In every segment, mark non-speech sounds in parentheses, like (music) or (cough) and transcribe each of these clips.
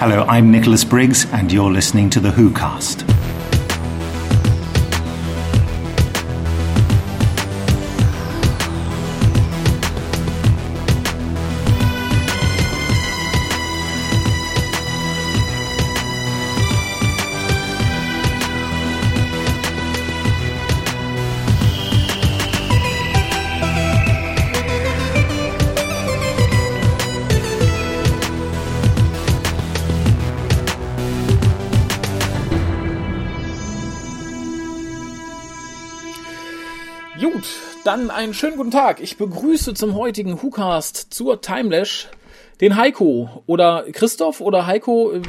Hello, I'm Nicholas Briggs, and you're listening to the Who dann einen schönen guten Tag. Ich begrüße zum heutigen WhoCast zur Timelash den Heiko oder Christoph oder Heiko. äh,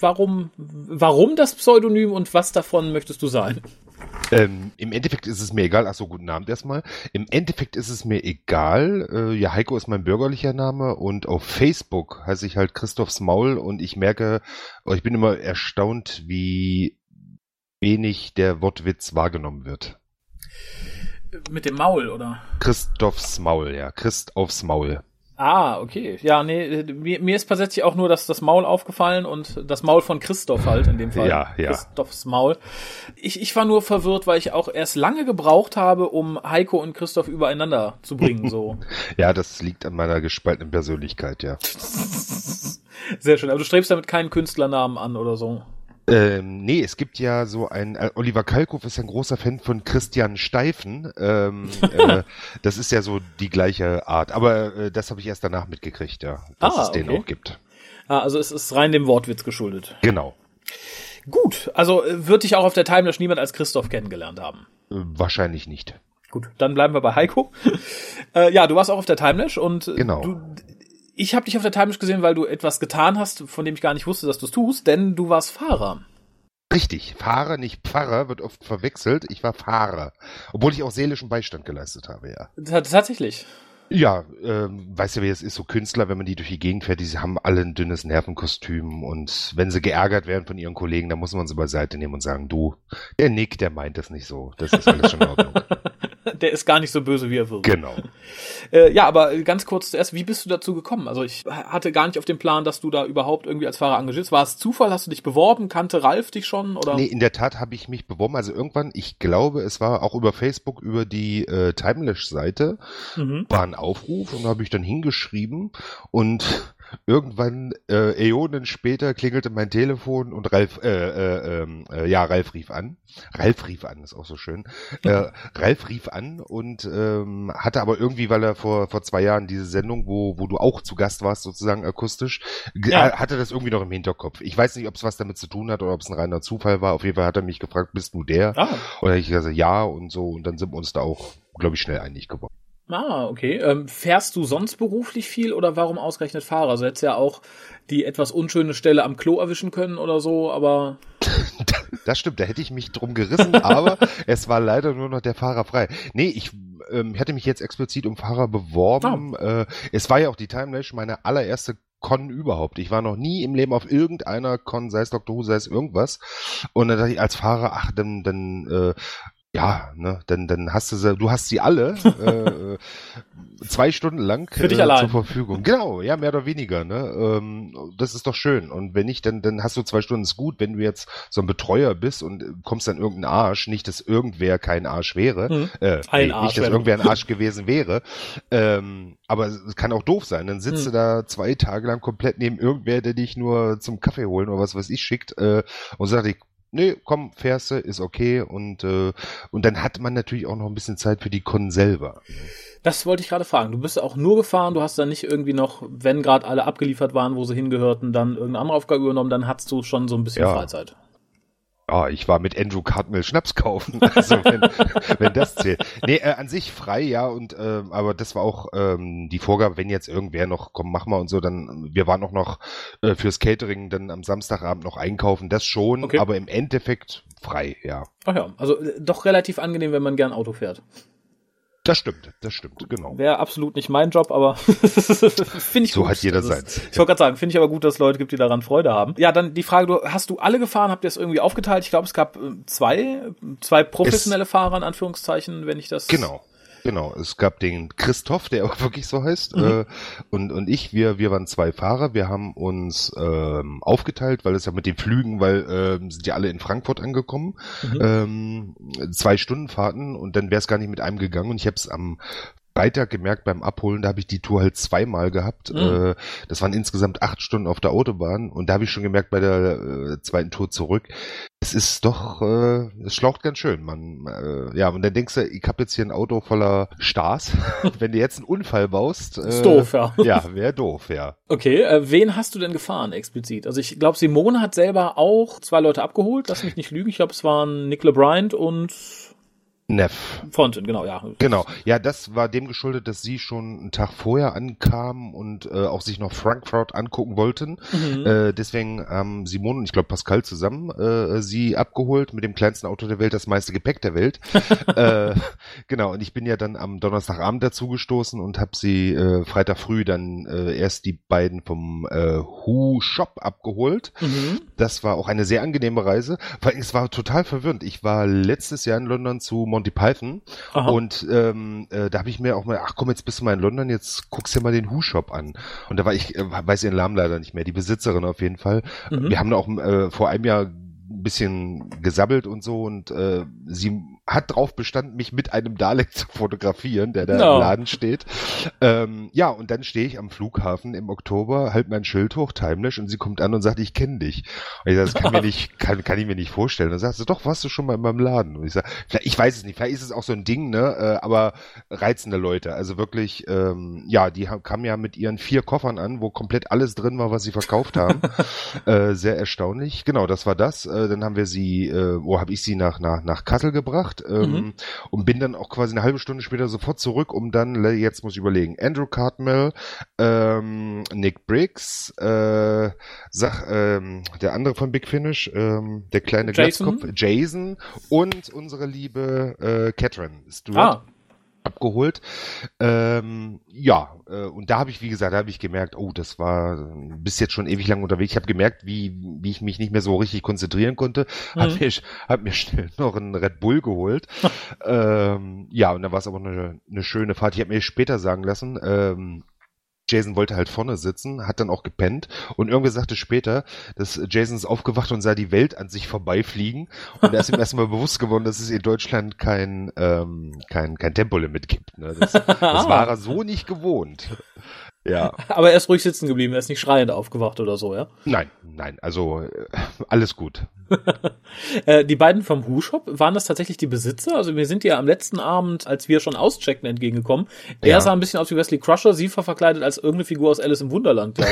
Warum, warum das Pseudonym und was davon möchtest du sein? Ähm, Im Endeffekt ist es mir egal. Achso, guten Abend erstmal. Im Endeffekt ist es mir egal. Äh, ja, Heiko ist mein bürgerlicher Name und auf Facebook heiße ich halt Christophs Maul und ich merke, oh, ich bin immer erstaunt, wie wenig der Wortwitz wahrgenommen wird. Mit dem Maul, oder? Christophs Maul, ja. Christ aufs Maul. Ah, okay. Ja, nee, mir, mir ist tatsächlich auch nur das, das Maul aufgefallen und das Maul von Christoph halt in dem Fall. Ja, ja. Christophs Maul. Ich, ich war nur verwirrt, weil ich auch erst lange gebraucht habe, um Heiko und Christoph übereinander zu bringen, so. (laughs) Ja, das liegt an meiner gespaltenen Persönlichkeit, ja. (laughs) Sehr schön. Aber du strebst damit keinen Künstlernamen an oder so. Ähm, nee, es gibt ja so ein, äh, Oliver Kalkow ist ein großer Fan von Christian Steifen. Ähm, (laughs) äh, das ist ja so die gleiche Art. Aber äh, das habe ich erst danach mitgekriegt, ja, dass Ah, es den okay. auch gibt. Ah, also es ist rein dem Wortwitz geschuldet. Genau. Gut, also äh, wird dich auch auf der Timeless niemand als Christoph kennengelernt haben. Äh, wahrscheinlich nicht. Gut, dann bleiben wir bei Heiko. (laughs) äh, ja, du warst auch auf der Timelash und äh, Genau. du, ich habe dich auf der Timelash gesehen, weil du etwas getan hast, von dem ich gar nicht wusste, dass du es tust, denn du warst Fahrer. Richtig. Fahrer, nicht Pfarrer, wird oft verwechselt. Ich war Fahrer. Obwohl ich auch seelischen Beistand geleistet habe, ja. T- Tatsächlich. Ja, ähm, weißt du, wie es ist, so Künstler, wenn man die durch die Gegend fährt, die haben alle ein dünnes Nervenkostüm und wenn sie geärgert werden von ihren Kollegen, dann muss man sie beiseite nehmen und sagen, du, der Nick, der meint das nicht so. Das ist alles schon in Ordnung. (laughs) Der ist gar nicht so böse, wie er wirkt. genau. (laughs) Äh, ja, aber ganz kurz zuerst, wie bist du dazu gekommen? Also ich hatte gar nicht auf dem Plan, dass du da überhaupt irgendwie als Fahrer engagiert bist. War es Zufall? Hast du dich beworben? Kannte Ralf dich schon? Oder? Nee, in der Tat habe ich mich beworben. Also irgendwann, ich glaube, es war auch über Facebook, über die äh, Timelash-Seite, Mhm. war ein Aufruf und da habe ich dann hingeschrieben und irgendwann, äh, Äonen später, klingelte mein Telefon und Ralf, äh, äh, ähm, äh, ja, Ralf rief an. Ralf rief an, ist auch so schön. Äh, Ralf rief an und ähm, hatte aber irgendwie, weil er vor, vor zwei Jahren diese Sendung, wo, wo du auch zu Gast warst, sozusagen akustisch, Ja. äh, hatte das irgendwie noch im Hinterkopf. Ich weiß nicht, ob es was damit zu tun hat oder ob es ein reiner Zufall war. Auf jeden Fall hat er mich gefragt, bist du der? Ah, Oder ich gesagt, ja und so. Und dann sind wir uns da auch, glaube ich, schnell einig geworden. Ah, okay. Ähm, fährst du sonst beruflich viel oder warum ausgerechnet Fahrer? Also hättest ja auch die etwas unschöne Stelle am Klo erwischen können oder so, aber (laughs) Das stimmt, da hätte ich mich drum gerissen, aber (laughs) es war leider nur noch der Fahrer frei. Nee, ich ähm, hätte mich jetzt explizit um Fahrer beworben. Äh, es war ja auch die Timelash meine allererste Con überhaupt. Ich war noch nie im Leben auf irgendeiner Con, sei es Doctor Who, sei es irgendwas. Und dann dachte ich als Fahrer, ach, dann, dann, äh, ja, ne, dann, dann hast du sie, du hast sie alle äh, äh, zwei Stunden lang (laughs) Für dich äh, allein. zur Verfügung. Genau, ja, mehr oder weniger, ne? Ähm, das ist doch schön. Und wenn nicht, dann, dann hast du zwei Stunden ist gut. Wenn du jetzt so ein Betreuer bist und äh, kommst an irgendeinen Arsch, nicht, dass irgendwer kein Arsch wäre, Hm. äh, Ein nee, Arsch nicht, dass irgendwer ein Arsch gewesen wäre, ähm, aber es kann auch doof sein. Dann sitzt Hm. du da zwei Tage lang komplett neben irgendwer, der dich nur zum Kaffee holen oder was weiß ich schickt, äh, und sagt, ich, nee, komm, fährst du, ist okay. Und, äh, und dann hat man natürlich auch noch ein bisschen Zeit für die Con selber. das wollte ich gerade fragen. Du bist auch nur gefahren, du hast dann nicht irgendwie noch, wenn gerade alle abgeliefert waren, wo sie hingehörten, dann irgendeine andere Aufgabe übernommen, dann hattest du schon so ein bisschen Ja. Freizeit. Ja, ich war mit Andrew Cartmill Schnaps kaufen, (laughs) also wenn, wenn das zählt. Nee, äh, an sich frei, ja, und äh, aber das war auch ähm, die Vorgabe, wenn jetzt irgendwer noch, komm, mach mal und so, dann, wir waren auch noch äh, fürs Catering dann am Samstagabend noch einkaufen, das schon, Okay. aber im Endeffekt frei, ja. Ach ja, also äh, doch relativ angenehm, wenn man gern Auto fährt. Das stimmt, das stimmt, genau. Wäre absolut nicht mein Job, aber (laughs) finde ich So gut. hat jeder Das seins. Ich wollte gerade sagen, finde ich aber gut, dass es Leute gibt, die daran Freude haben. Ja, dann die Frage, du, hast du alle gefahren? Habt ihr es irgendwie aufgeteilt? Ich glaube, es gab äh, zwei, zwei professionelle Fahrer in Anführungszeichen, wenn ich das. Genau. Genau, es gab den Christoph, der auch wirklich so heißt, Mhm. äh, und, und ich, wir, wir waren zwei Fahrer, wir haben uns ähm, aufgeteilt, weil es ja mit den Flügen, weil ähm, sind ja alle in Frankfurt angekommen, Mhm. ähm, zwei Stunden Fahrten und dann wäre es gar nicht mit einem gegangen und ich habe es am Freitag gemerkt beim Abholen, da habe ich die Tour halt zweimal gehabt. Mhm. Äh, das waren insgesamt acht Stunden auf der Autobahn und da habe ich schon gemerkt bei der äh, zweiten Tour zurück, es ist doch, äh, es schlaucht ganz schön. Man, äh, ja, und dann denkst du, ich habe jetzt hier ein Auto voller Stars. (laughs) Wenn du jetzt einen Unfall baust, äh, Ist doof, ja. Ja, wäre doof, ja. Okay, äh, wen hast du denn gefahren explizit? Also ich glaube, Simone hat selber auch zwei Leute abgeholt, lass mich nicht lügen. Ich glaube, es waren Nick LeBryant und Neff. Fonten, genau, ja. Genau, ja, das war dem geschuldet, dass sie schon einen Tag vorher ankamen und äh, auch sich noch Frankfurt angucken wollten. Mhm. Äh, deswegen haben Simone und ich glaube Pascal zusammen äh, sie abgeholt mit dem kleinsten Auto der Welt, das meiste Gepäck der Welt. (laughs) äh, genau, und ich bin ja dann am Donnerstagabend dazugestoßen und habe sie äh, Freitag früh dann äh, erst die beiden vom äh, Who Shop abgeholt. Mhm. Das war auch eine sehr angenehme Reise. Allem, es war total verwirrend. Ich war letztes Jahr in London zu Monty Python Aha. und ähm, äh, da habe ich mir auch mal, ach komm, jetzt bist du mal in London, jetzt guckst du dir mal den Who Shop an. Und da war ich, äh, weiß ihren Namen leider nicht mehr, die Besitzerin auf jeden Fall. Mhm. Wir haben da auch äh, vor einem Jahr ein bisschen gesabbelt und so und äh, sie hat drauf bestanden, mich mit einem Dalek (laughs) zu fotografieren, der da No. im Laden steht. Ähm, ja, und dann stehe ich am Flughafen im Oktober, halt mein Schild hoch, Timelash, und sie kommt an und sagt, ich kenne dich. Und ich sage, das kann, mir (laughs) nicht, kann, kann ich mir nicht vorstellen. Und dann sagt sie, doch, warst du schon mal in meinem Laden? Und ich sage, ich weiß es nicht, vielleicht ist es auch so ein Ding, ne? Äh, aber reizende Leute. Also wirklich, ähm, ja, die kamen ja mit ihren vier Koffern an, wo komplett alles drin war, was sie verkauft haben. (laughs) äh, sehr erstaunlich. Genau, das war das. Äh, dann haben wir sie, äh, wo habe ich sie nach, nach, nach Kassel gebracht ähm, Mhm. und bin dann auch quasi eine halbe Stunde später sofort zurück, um dann, jetzt muss ich überlegen, Andrew Cartmel, ähm, Nick Briggs, äh, sag, ähm, der andere von Big Finish, ähm, der kleine Jason? Glatzkopf, Jason und unsere liebe äh, Catherine Stewart Ah, abgeholt. Ähm, ja, äh, und da habe ich, wie gesagt, da habe ich gemerkt, oh, das war, bis jetzt schon ewig lang unterwegs. Ich habe gemerkt, wie, wie ich mich nicht mehr so richtig konzentrieren konnte. Hab, Mhm. mir, hab mir (laughs) schnell noch einen Red Bull geholt. (laughs) ähm, ja, und dann war es aber eine, eine schöne Fahrt. Ich habe mir später sagen lassen, ähm, Jason wollte halt vorne sitzen, hat dann auch gepennt und irgendwie sagte später, dass Jason ist aufgewacht und sah die Welt an sich vorbeifliegen und er ist ihm (laughs) erstmal bewusst geworden, dass es in Deutschland kein, ähm, kein, kein Tempolimit gibt. Ne? Das, das war er so nicht gewohnt. Ja, (laughs) aber er ist ruhig sitzen geblieben, er ist nicht schreiend aufgewacht oder so, ja? nein, nein, also äh, alles gut. (laughs) Äh, die beiden vom Who Shop, waren das tatsächlich die Besitzer? Also wir sind ja am letzten Abend, als wir schon auscheckten, entgegengekommen. Er Ja. sah ein bisschen aus wie Wesley Crusher, sie war verkleidet als irgendeine Figur aus Alice im Wunderland, glaube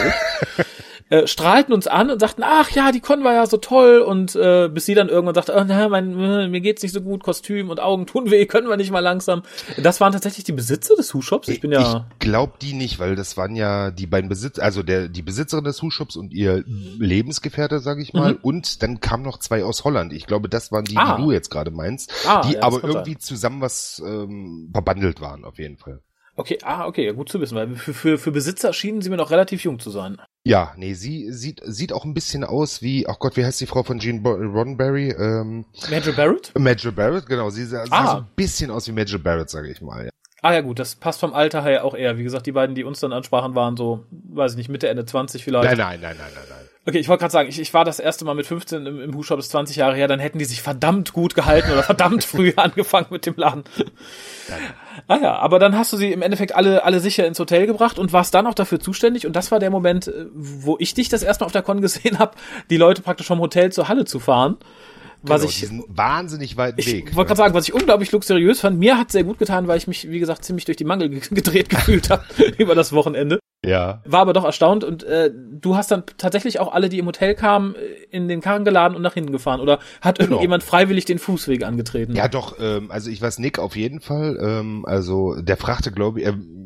ich. (laughs) äh, strahlten uns an und sagten, ach ja, die Con war ja so toll und äh, bis sie dann irgendwann sagte, oh, na, mein, äh, mir geht's nicht so gut, Kostüm und Augen tun weh, (laughs) können wir nicht mal langsam. Das waren tatsächlich die Besitzer des Who Shops. Ich bin ja. Ich glaube die nicht, weil das waren ja die beiden Besitzer, also der die Besitzerin des Huhshops und ihr Lebensgefährte, sage ich mal, Mhm. und dann kamen noch zwei aus Holland. Ich glaube, das waren die, Ah. die du jetzt gerade meinst, Ah, die ja, aber irgendwie zusammen was ähm, verbandelt waren, auf jeden Fall. Okay, ah, okay, gut zu wissen, weil für, für, für Besitzer schienen sie mir noch relativ jung zu sein. Ja, nee, sie sieht sieht auch ein bisschen aus wie, ach Gott, wie heißt die Frau von Jean Roddenberry? Ähm, Major Barrett? Major Barrett, genau. Sie sah, sah Ah. so ein bisschen aus wie Major Barrett, sage ich mal. Ja. Ah ja gut, das passt vom Alter her auch eher. Wie gesagt, die beiden, die uns dann ansprachen, waren so, weiß ich nicht, Mitte, Ende 20 vielleicht. Nein, nein, nein, nein, nein, nein. Okay, ich wollte gerade sagen, ich, ich war das erste Mal mit 15 im, im Hubshop, das ist 20 Jahre her, dann hätten die sich verdammt gut gehalten oder verdammt (laughs) früh angefangen mit dem Laden. Ah ja, aber dann hast du sie im Endeffekt alle, alle sicher ins Hotel gebracht und warst dann auch dafür zuständig. Und das war der Moment, äh, wo ich dich das erste Mal auf der Con gesehen habe, die Leute praktisch vom Hotel zur Halle zu fahren. Was genau, ich, diesen wahnsinnig weiten ich Weg. wollte gerade sagen, was ich unglaublich luxuriös fand. Mir hat sehr gut getan, weil ich mich, wie gesagt, ziemlich durch die Mangel ge- gedreht gefühlt habe (laughs) über das Wochenende. Ja. War aber doch erstaunt und äh, du hast dann tatsächlich auch alle, die im Hotel kamen, äh, in den Karren geladen und nach hinten gefahren. Oder hat Genau. irgendjemand freiwillig den Fußweg angetreten? Ja, doch, ähm, also ich weiß Nick auf jeden Fall. Ähm, also der fragte, glaube ich, ähm,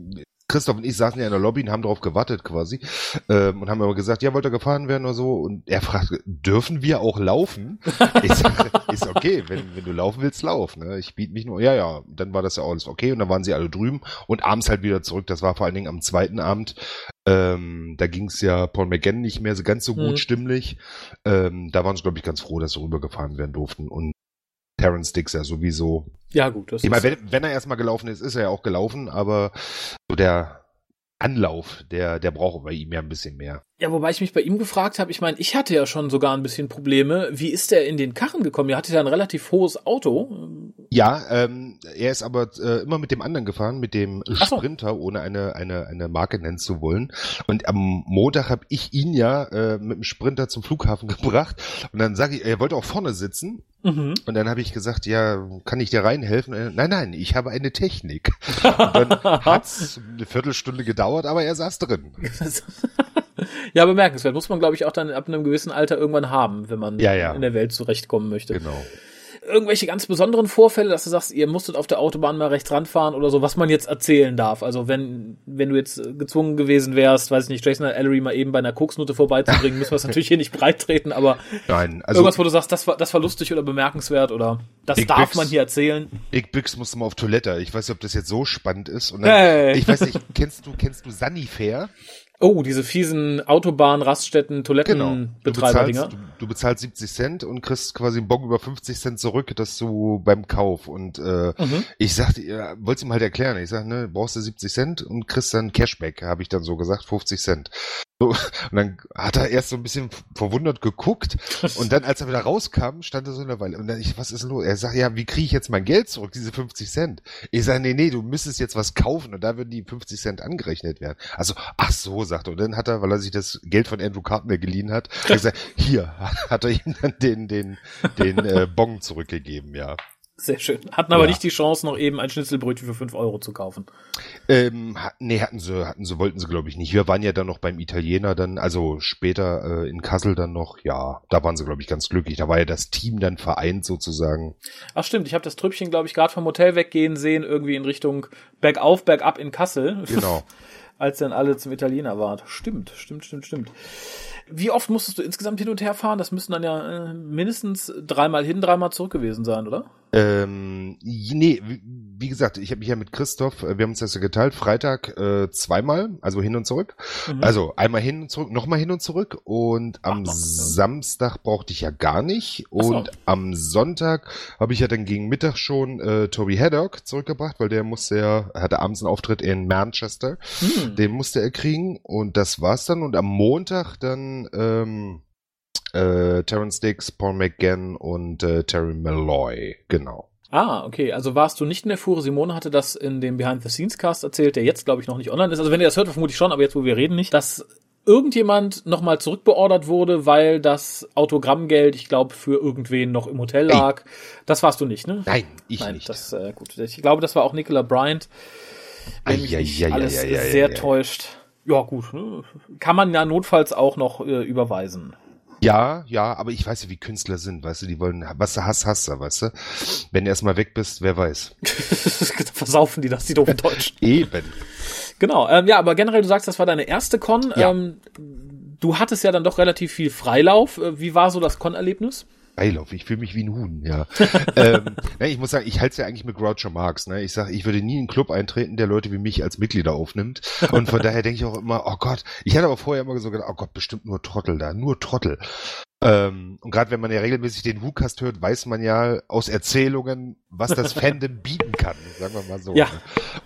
Christoph und ich saßen ja in der Lobby und haben darauf gewartet quasi ähm, und haben aber gesagt, ja, wollt ihr gefahren werden oder so? Und er fragte, dürfen wir auch laufen? (laughs) Ich sage, ist okay, wenn, wenn du laufen willst, lauf. Ne? Ich biete mich nur, ja, ja, dann war das ja alles okay und dann waren sie alle drüben und abends halt wieder zurück. Das war vor allen Dingen am zweiten Abend. Ähm, da ging es ja Paul McGann nicht mehr so ganz so gut Mhm. stimmlich. Ähm, da waren sie, glaube ich, ganz froh, dass sie rübergefahren werden durften. Und Terrence Dix ja sowieso. Ja, gut. Das ich meine, wenn, wenn er erstmal gelaufen ist, ist er ja auch gelaufen, aber so der Anlauf, der, der braucht bei ihm ja ein bisschen mehr. Ja, wobei ich mich bei ihm gefragt habe, ich meine, ich hatte ja schon sogar ein bisschen Probleme. Wie ist er in den Karren gekommen? Er hatte ja ein relativ hohes Auto. Ja, ähm, er ist aber äh, immer mit dem anderen gefahren, mit dem so. Sprinter, ohne eine, eine, eine Marke nennen zu wollen. Und am Montag habe ich ihn ja äh, mit dem Sprinter zum Flughafen (laughs) gebracht. Und dann sage ich, er wollte auch vorne sitzen. Mhm. Und dann habe ich gesagt, ja, kann ich dir reinhelfen? Nein, nein, ich habe eine Technik. (laughs) Und dann hat's eine Viertelstunde gedauert, aber er saß drin. (laughs) (laughs) ja, bemerkenswert. Muss man, glaube ich, auch dann ab einem gewissen Alter irgendwann haben, wenn man ja, ja. in der Welt zurechtkommen möchte. Genau irgendwelche ganz besonderen Vorfälle, dass du sagst, ihr musstet auf der Autobahn mal rechts ranfahren oder so, was man jetzt erzählen darf? Also wenn, wenn du jetzt gezwungen gewesen wärst, weiß ich nicht, Jason Ellery mal eben bei einer Koksnutte vorbeizubringen, (laughs) müssen wir es natürlich hier nicht breit treten, aber Nein, also irgendwas, wo du sagst, das war, das war lustig oder bemerkenswert oder das Big darf Bix, man hier erzählen. Big Bix musste mal auf Toilette. Ich weiß nicht, ob das jetzt so spannend ist. Und dann, hey. Ich weiß nicht, kennst du, kennst du Sunnyfair? Oh, diese fiesen Autobahn, Raststätten, Toilettenbetreiber-Dinger. Genau. Du, du, bezahlst 70 Cent und kriegst quasi einen Bon über 50 Cent zurück, dass du beim Kauf. Und äh, mhm. ich sagte, ja, wollte ihm halt erklären. Ich sag, ne, brauchst du 70 Cent und kriegst dann Cashback, habe ich dann so gesagt, 50 Cent. So, (laughs) und dann hat er erst so ein bisschen verwundert geguckt und dann, als er wieder rauskam, stand er so eine Weile. Und dann ich, was ist los? Er sagt, ja, wie kriege ich jetzt mein Geld zurück, diese 50 Cent? Ich sage, nee, nee, du müsstest jetzt was kaufen und da würden die 50 Cent angerechnet werden. Also, ach so, er. Und dann hat er, weil er sich das Geld von Andrew Cartner geliehen hat, gesagt, (laughs) hier, hat er ihm dann den, den, den äh, Bon zurückgegeben, ja. Sehr schön. Hatten aber ja. nicht die Chance, noch eben ein Schnitzelbrötchen für fünf Euro zu kaufen. Ähm, nee, hatten sie, hatten sie, wollten sie, glaube ich, nicht. Wir waren ja dann noch beim Italiener dann, also später äh, in Kassel dann noch, ja, da waren sie, glaube ich, ganz glücklich. Da war ja das Team dann vereint sozusagen. Ach stimmt, ich habe das Trüppchen, glaube ich, gerade vom Hotel weggehen sehen, irgendwie in Richtung Bergauf, Bergab in Kassel. Genau. (laughs) Als dann alle zum Italiener waren. Stimmt, stimmt, stimmt, stimmt. Wie oft musstest du insgesamt hin und her fahren? Das müssten dann ja äh, mindestens dreimal hin, dreimal zurück gewesen sein, oder? Ähm, nee, wie, gesagt, ich habe mich ja mit Christoph, äh, wir haben uns das ja geteilt, Freitag äh, zweimal, also hin und zurück. Mhm. Also einmal hin und zurück, nochmal hin und zurück. Und am Ach, Samstag brauchte ich ja gar nicht. Und so. am Sonntag habe ich ja dann gegen Mittag schon äh, Toby Haddock zurückgebracht, weil der musste ja, hatte abends einen Auftritt in Manchester. Mhm. Den musste er kriegen. Und das war's dann. Und am Montag dann ähm, äh, Terrence Dix, Paul McGann und äh, Terry Malloy, genau. Ah, okay. Also warst du nicht in der Fuhre. Simone hatte das in dem Behind-the-Scenes-Cast erzählt, der jetzt, glaube ich, noch nicht online ist. Also wenn ihr das hört, vermute ich schon, aber jetzt, wo wir reden, nicht. Dass irgendjemand nochmal zurückbeordert wurde, weil das Autogrammgeld, ich glaube, für irgendwen noch im Hotel lag. Ey. Das warst du nicht, ne? Nein, ich Nein, nicht. Das, äh, gut. Ich glaube, das war auch Nicola Bryant. Wenn mich nicht alles sehr täuscht. Ja, gut. Ne? Kann man ja notfalls auch noch äh, überweisen. Ja, ja, aber ich weiß ja, wie Künstler sind, weißt du, die wollen, was du hast, hast du, weißt du. Wenn du erstmal weg bist, wer weiß. (laughs) Versaufen die das, die doofen Deutschen. Eben. Genau, ähm, ja, aber generell, du sagst, das war deine erste Con. Ja. Ähm, du hattest ja dann doch relativ viel Freilauf. Äh, wie war so das Con-Erlebnis? Freilauf, ich fühle mich wie ein Huhn, ja. (laughs) ähm, ne, ich muss sagen, ich halte es ja eigentlich mit Groucho Marx. Ne? Ich sage, ich würde nie in einen Club eintreten, der Leute wie mich als Mitglieder aufnimmt. Und von daher denke ich auch immer, oh Gott, ich hatte aber vorher immer so gedacht, oh Gott, bestimmt nur Trottel da, nur Trottel. Ähm, und gerade wenn man ja regelmäßig den WhoCast hört, weiß man ja aus Erzählungen, was das Fandom (laughs) bieten kann, sagen wir mal so. Ja. Ne?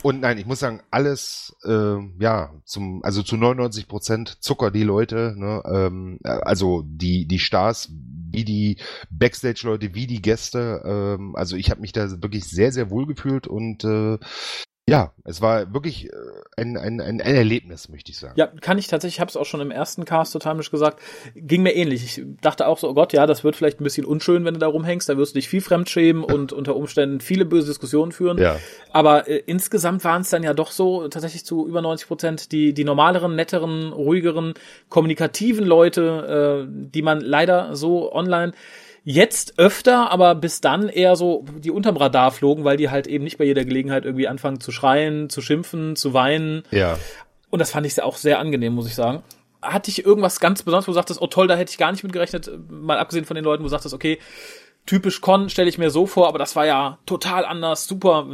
Und nein, ich muss sagen, alles, äh, ja, zum, also zu 99 Prozent Zucker die Leute, ne? ähm, also die die Stars wie die Backstage-Leute, wie die Gäste. Ähm, also ich habe mich da wirklich sehr, sehr wohl gefühlt und äh, ja, es war wirklich äh, ein, ein, ein, ein Erlebnis, möchte ich sagen. Ja, kann ich tatsächlich, ich habe es auch schon im ersten Cast total gesagt, ging mir ähnlich. Ich dachte auch so, oh Gott, ja, das wird vielleicht ein bisschen unschön, wenn du da rumhängst, da wirst du dich viel fremdschämen und unter Umständen viele böse Diskussionen führen. Ja. Aber äh, insgesamt waren es dann ja doch so, tatsächlich zu über 90 Prozent, die, die normaleren, netteren, ruhigeren, kommunikativen Leute, äh, die man leider so online Jetzt öfter, aber bis dann eher so die unterm Radar flogen, weil die halt eben nicht bei jeder Gelegenheit irgendwie anfangen zu schreien, zu schimpfen, zu weinen. Ja. Und das fand ich auch sehr angenehm, muss ich sagen. Hatte ich irgendwas ganz Besonderes, wo du sagtest, oh toll, da hätte ich gar nicht mit gerechnet, mal abgesehen von den Leuten, wo du sagtest, okay, typisch Con stelle ich mir so vor, aber das war ja total anders, super,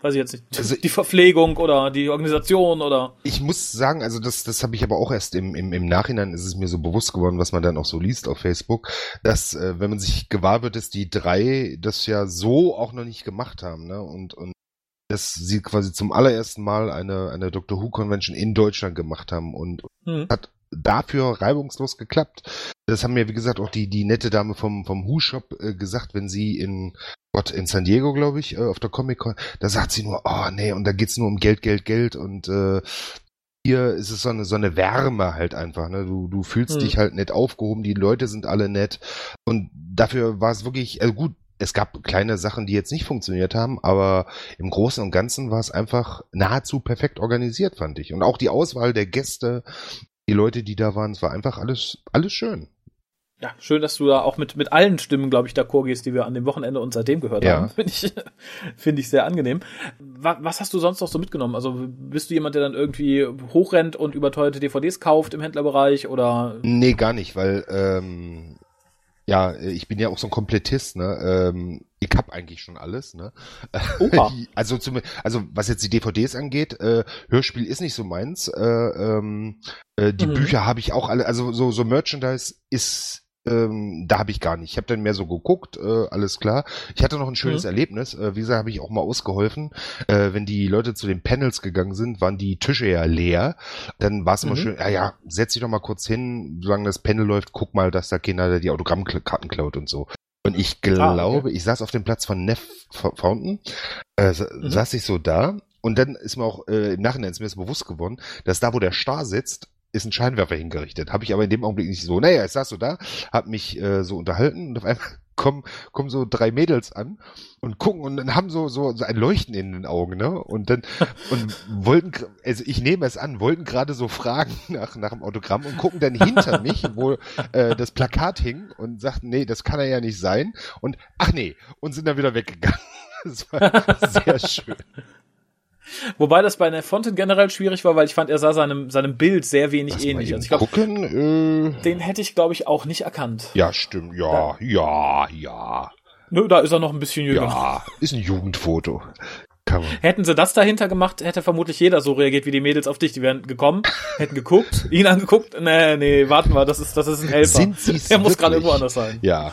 weiß ich jetzt nicht, Also- die Verpflegung oder die Organisation oder Ich muss sagen, also das, das habe ich aber auch erst im, im, im Nachhinein ist es mir so bewusst geworden, was man dann auch so liest auf Facebook, dass äh, wenn man sich gewahr wird, dass die drei das ja so auch noch nicht gemacht haben, ne? Und, und dass sie quasi zum allerersten Mal eine, eine Doctor Who Convention in Deutschland gemacht haben und hm. hat dafür reibungslos geklappt. Das haben mir, wie gesagt, auch die, die nette Dame vom, vom Who-Shop äh, gesagt, wenn sie in, Gott, in San Diego, glaube ich, äh, auf der Comic-Con, da sagt sie nur, oh nee, und da geht's nur um Geld, Geld, Geld und äh, hier ist es so eine, so eine Wärme halt einfach, ne? Du, du fühlst Hm. dich halt nett aufgehoben, die Leute sind alle nett und dafür war es wirklich, also gut, es gab kleine Sachen, die jetzt nicht funktioniert haben, aber im Großen und Ganzen war es einfach nahezu perfekt organisiert, fand ich. Und auch die Auswahl der Gäste, die Leute, die da waren, es war einfach alles, alles schön. Ja, schön, dass du da auch mit, mit allen Stimmen, glaube ich, d'accord gehst, die wir an dem Wochenende und seitdem gehört Ja. haben. (laughs) Finde ich, finde ich sehr angenehm. Was, was hast du sonst noch so mitgenommen? Also bist du jemand, der dann irgendwie hochrennt und überteuerte DVDs kauft im Händlerbereich oder Nee, gar nicht, weil, ähm, ja, ich bin ja auch so ein Komplettist, ne? Ähm, ich hab eigentlich schon alles, ne? (laughs) Oha. Also zum, also was jetzt die DVDs angeht, äh, Hörspiel ist nicht so meins. Äh, ähm, äh, die Mhm. Bücher habe ich auch alle, also so so Merchandise ist ähm, da habe ich gar nicht. Ich habe dann mehr so geguckt, äh, alles klar. Ich hatte noch ein schönes Mhm. Erlebnis. Äh, wie gesagt, habe ich auch mal ausgeholfen. Äh, wenn die Leute zu den Panels gegangen sind, waren die Tische ja leer. Dann war es immer Mhm. schön, ja, ja, setz dich doch mal kurz hin, solange das Panel läuft, guck mal, dass da keiner die Autogrammkarten klaut und so. Und ich Ah, glaube, ich saß auf dem Platz von Neff Fountain, äh, Mhm. saß ich so da und dann ist mir auch äh, im Nachhinein ist mir das bewusst geworden, dass da, wo der Star sitzt, ist ein Scheinwerfer hingerichtet. Habe ich aber in dem Augenblick nicht so. Naja, ich saß so da, hab mich äh, so unterhalten und auf einmal (laughs) kommen, kommen so drei Mädels an und gucken und dann haben so, so, so ein Leuchten in den Augen, ne? Und dann (laughs) und wollten, also ich nehme es an, wollten gerade so fragen (laughs) nach, nach dem Autogramm und gucken dann hinter mich, wo äh, das Plakat hing und sagten, nee, das kann er ja nicht sein. Und ach nee, und sind dann wieder weggegangen. Das war sehr schön. Wobei das bei Fonten generell schwierig war, weil ich fand, er sah seinem, seinem Bild sehr wenig Lass ähnlich. Also ich gucken. Äh, den hätte ich, glaube ich, auch nicht erkannt. ja, stimmt. Ja, ja, ja, Nö, da ist er noch ein bisschen jünger. ja. Ist ein Jugendfoto. Hätten sie das dahinter gemacht, hätte vermutlich jeder so reagiert wie die Mädels auf dich. Die wären gekommen, hätten geguckt, (laughs) ihn angeguckt. Nee, nee, warten wir, das ist, das ist ein Helfer. Sind sie's (laughs) Der muss gerade irgendwo anders sein. Ja.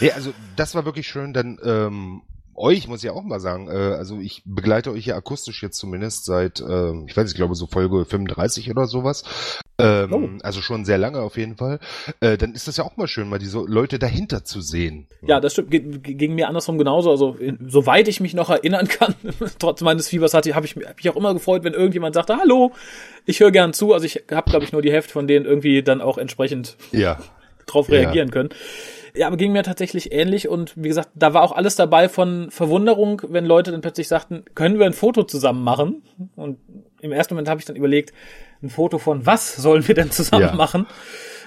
Nee, also das war wirklich schön. Dann ähm, euch muss ich auch mal sagen, äh, also ich begleite euch ja akustisch jetzt zumindest seit, ähm, ich weiß nicht, ich glaube so Folge 35 oder sowas. Ähm, Oh. Also schon sehr lange auf jeden Fall. Äh, dann ist das ja auch mal schön, mal diese Leute dahinter zu sehen. Ja, das stimmt. Ge- Ging mir andersrum genauso. Also, soweit ich mich noch erinnern kann, (laughs) trotz meines Fiebers hatte, habe ich mich auch immer gefreut, wenn irgendjemand sagte, hallo, ich höre gern zu. Also ich habe, glaube ich, nur die Hälfte von denen irgendwie dann auch entsprechend Ja. drauf Ja. reagieren können. Ja, aber ging mir tatsächlich ähnlich und wie gesagt, da war auch alles dabei von Verwunderung, wenn Leute dann plötzlich sagten, können wir ein Foto zusammen machen? Und im ersten Moment habe ich dann überlegt, ein Foto von was sollen wir denn zusammen Ja. machen?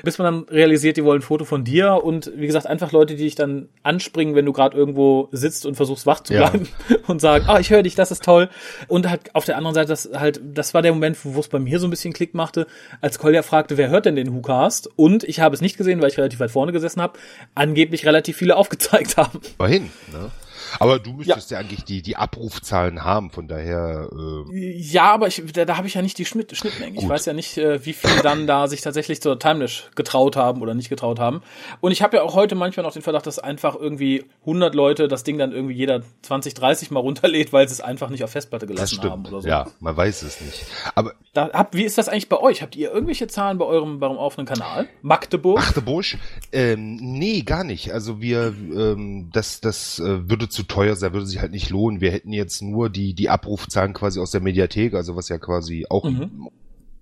Bis man dann realisiert, die wollen ein Foto von dir und wie gesagt, einfach Leute, die dich dann anspringen, wenn du gerade irgendwo sitzt und versuchst wach zu Ja. bleiben (laughs) und sagen, ah, ich höre dich, das ist toll. Und halt auf der anderen Seite, das halt, das war der Moment, wo es bei mir so ein bisschen Klick machte, als Kolja fragte, wer hört denn den WhoCast? Und ich habe es nicht gesehen, weil ich relativ weit vorne gesessen habe, angeblich relativ viele (laughs) aufgezeigt haben. Immerhin, ne? Aber du müsstest ja, eigentlich die, die Abrufzahlen haben, von daher, äh, Ja, aber ich, da, da habe ich ja nicht die Schnitt, Schnittmengen. Ich weiß ja nicht, äh, wie viele dann da sich tatsächlich zur Timelash getraut haben oder nicht getraut haben. Und ich habe ja auch heute manchmal noch den Verdacht, dass einfach irgendwie 100 Leute das Ding dann irgendwie jeder 20, 30 mal runterlädt, weil sie es einfach nicht auf Festplatte das gelassen haben stimmt. oder so. Ja, man weiß es nicht. Aber Da, habt, wie ist das eigentlich bei euch? Habt ihr irgendwelche Zahlen bei eurem, bei eurem offenen Kanal? Magdeburg? Magdeburg? Ähm, nee, gar nicht. Also wir, ähm, das, das äh, würde zu teuer sein, würde sich halt nicht lohnen. Wir hätten jetzt nur die, die Abrufzahlen quasi aus der Mediathek, also was ja quasi auch Mhm.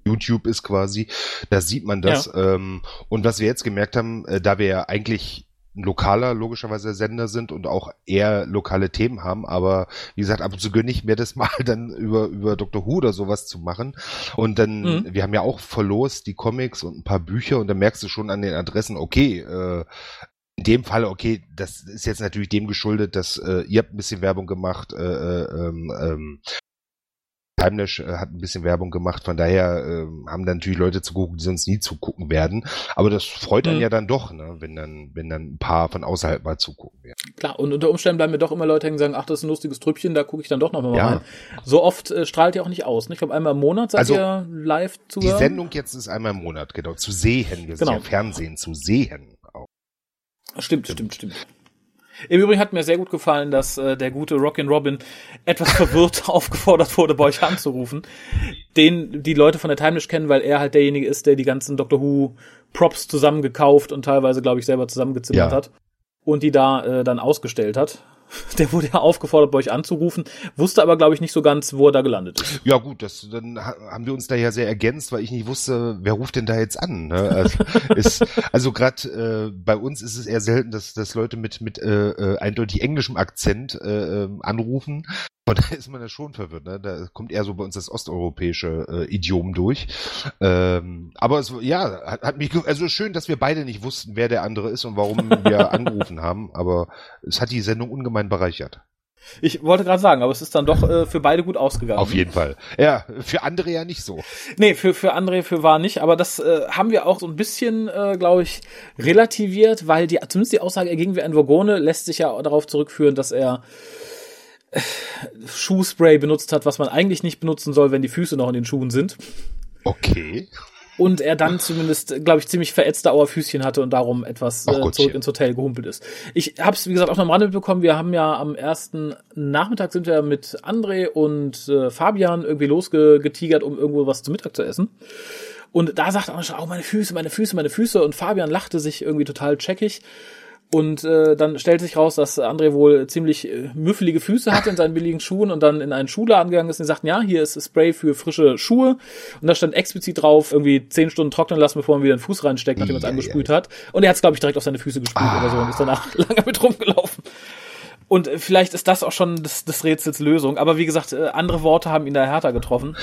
YouTube ist quasi, da sieht man das. Ähm, und was wir jetzt gemerkt haben, äh, da wir ja eigentlich ein lokaler, logischerweise Sender sind und auch eher lokale Themen haben, aber wie gesagt, ab und zu gönne ich mir das (laughs) mal dann über, über Dr. Who oder sowas zu machen. Und dann, Mhm. wir haben ja auch verlost die Comics und ein paar Bücher und dann merkst du schon an den Adressen, okay, äh, in dem Fall, okay, das ist jetzt natürlich dem geschuldet, dass äh, ihr habt ein bisschen Werbung gemacht, äh, äh, ähm, ähm, Timelash äh, hat ein bisschen Werbung gemacht, von daher äh, haben dann natürlich Leute zugucken, die sonst nie zugucken werden. Aber das freut einen Mhm. ja dann doch, ne, wenn dann, wenn dann ein paar von außerhalb mal zugucken werden. Klar, und unter Umständen bleiben mir doch immer Leute hängen und sagen, ach, das ist ein lustiges Trüppchen, da gucke ich dann doch noch mal Ja. rein. So oft äh, strahlt ihr auch nicht aus. Ne? Ich glaube, einmal im Monat seid Also, ihr live zu Die. Sendung jetzt ist einmal im Monat, genau, zu sehen. Wir sind Genau. ja Fernsehen, zu sehen. Auch. Stimmt, stimmt, stimmt. Im Übrigen hat mir sehr gut gefallen, dass äh, der gute Rockin' Robin etwas (laughs) verwirrt aufgefordert wurde, bei euch anzurufen. Den die Leute von der Timeless kennen, weil er halt derjenige ist, der die ganzen Doctor Who Props zusammengekauft und teilweise, glaube ich, selber zusammengezimmert Ja. hat und die da äh, dann ausgestellt hat. (laughs) Der wurde ja aufgefordert, bei euch anzurufen, wusste aber, glaube ich, nicht so ganz, wo er da gelandet ist. Ja gut, das, dann ha- haben wir uns da ja sehr ergänzt, weil ich nicht wusste, wer ruft denn da jetzt an. Ne? Also, (laughs) ist, also gerade äh, bei uns ist es eher selten, dass, dass Leute mit, mit äh, äh, eindeutig englischem Akzent äh, ähm, anrufen. Von (laughs) daher ist man ja schon verwirrt. Ne? Da kommt eher so bei uns das osteuropäische äh, Idiom durch. Ähm, aber es ja, hat, hat mich also schön, dass wir beide nicht wussten, wer der andere ist und warum wir (laughs) angerufen haben. Aber es hat die Sendung ungemein bereichert. Ich wollte gerade sagen, aber es ist dann doch äh, für beide gut ausgegangen. Auf jeden Fall. Ja, für andere ja nicht so. Nee, für, für André, für war nicht, aber das äh, haben wir auch so ein bisschen, äh, glaube ich, relativiert, weil die, zumindest die Aussage, er ging wie ein Vogone, lässt sich ja darauf zurückführen, dass er Schuhspray benutzt hat, was man eigentlich nicht benutzen soll, wenn die Füße noch in den Schuhen sind. Okay. Und er dann zumindest, glaube ich, ziemlich verätzte Auerfüßchen hatte und darum etwas äh, zurück ins Hotel gehumpelt ist. Ich habe es, wie gesagt, auch noch am Rande mitbekommen. Wir haben ja am ersten Nachmittag sind wir mit André und äh, Fabian irgendwie losgetigert, um irgendwo was zu Mittag zu essen. Und da sagt André schon, oh, meine Füße, meine Füße, meine Füße. Und Fabian lachte sich irgendwie total checkig. Und äh, dann stellt sich raus, dass André wohl ziemlich äh, müffelige Füße hatte in seinen billigen Schuhen und dann in einen Schuhladen gegangen ist und die sagten, ja, hier ist Spray für frische Schuhe. Und da stand explizit drauf, irgendwie zehn Stunden trocknen lassen, bevor man wieder den Fuß reinsteckt, nachdem man es Ja, angesprüht hat. Und er hat es, glaube ich, direkt auf seine Füße gesprüht Ah. oder so und ist danach (laughs) lange mit rumgelaufen. Und äh, vielleicht ist das auch schon des, des Rätsels Lösung. Aber wie gesagt, äh, andere Worte haben ihn da härter getroffen.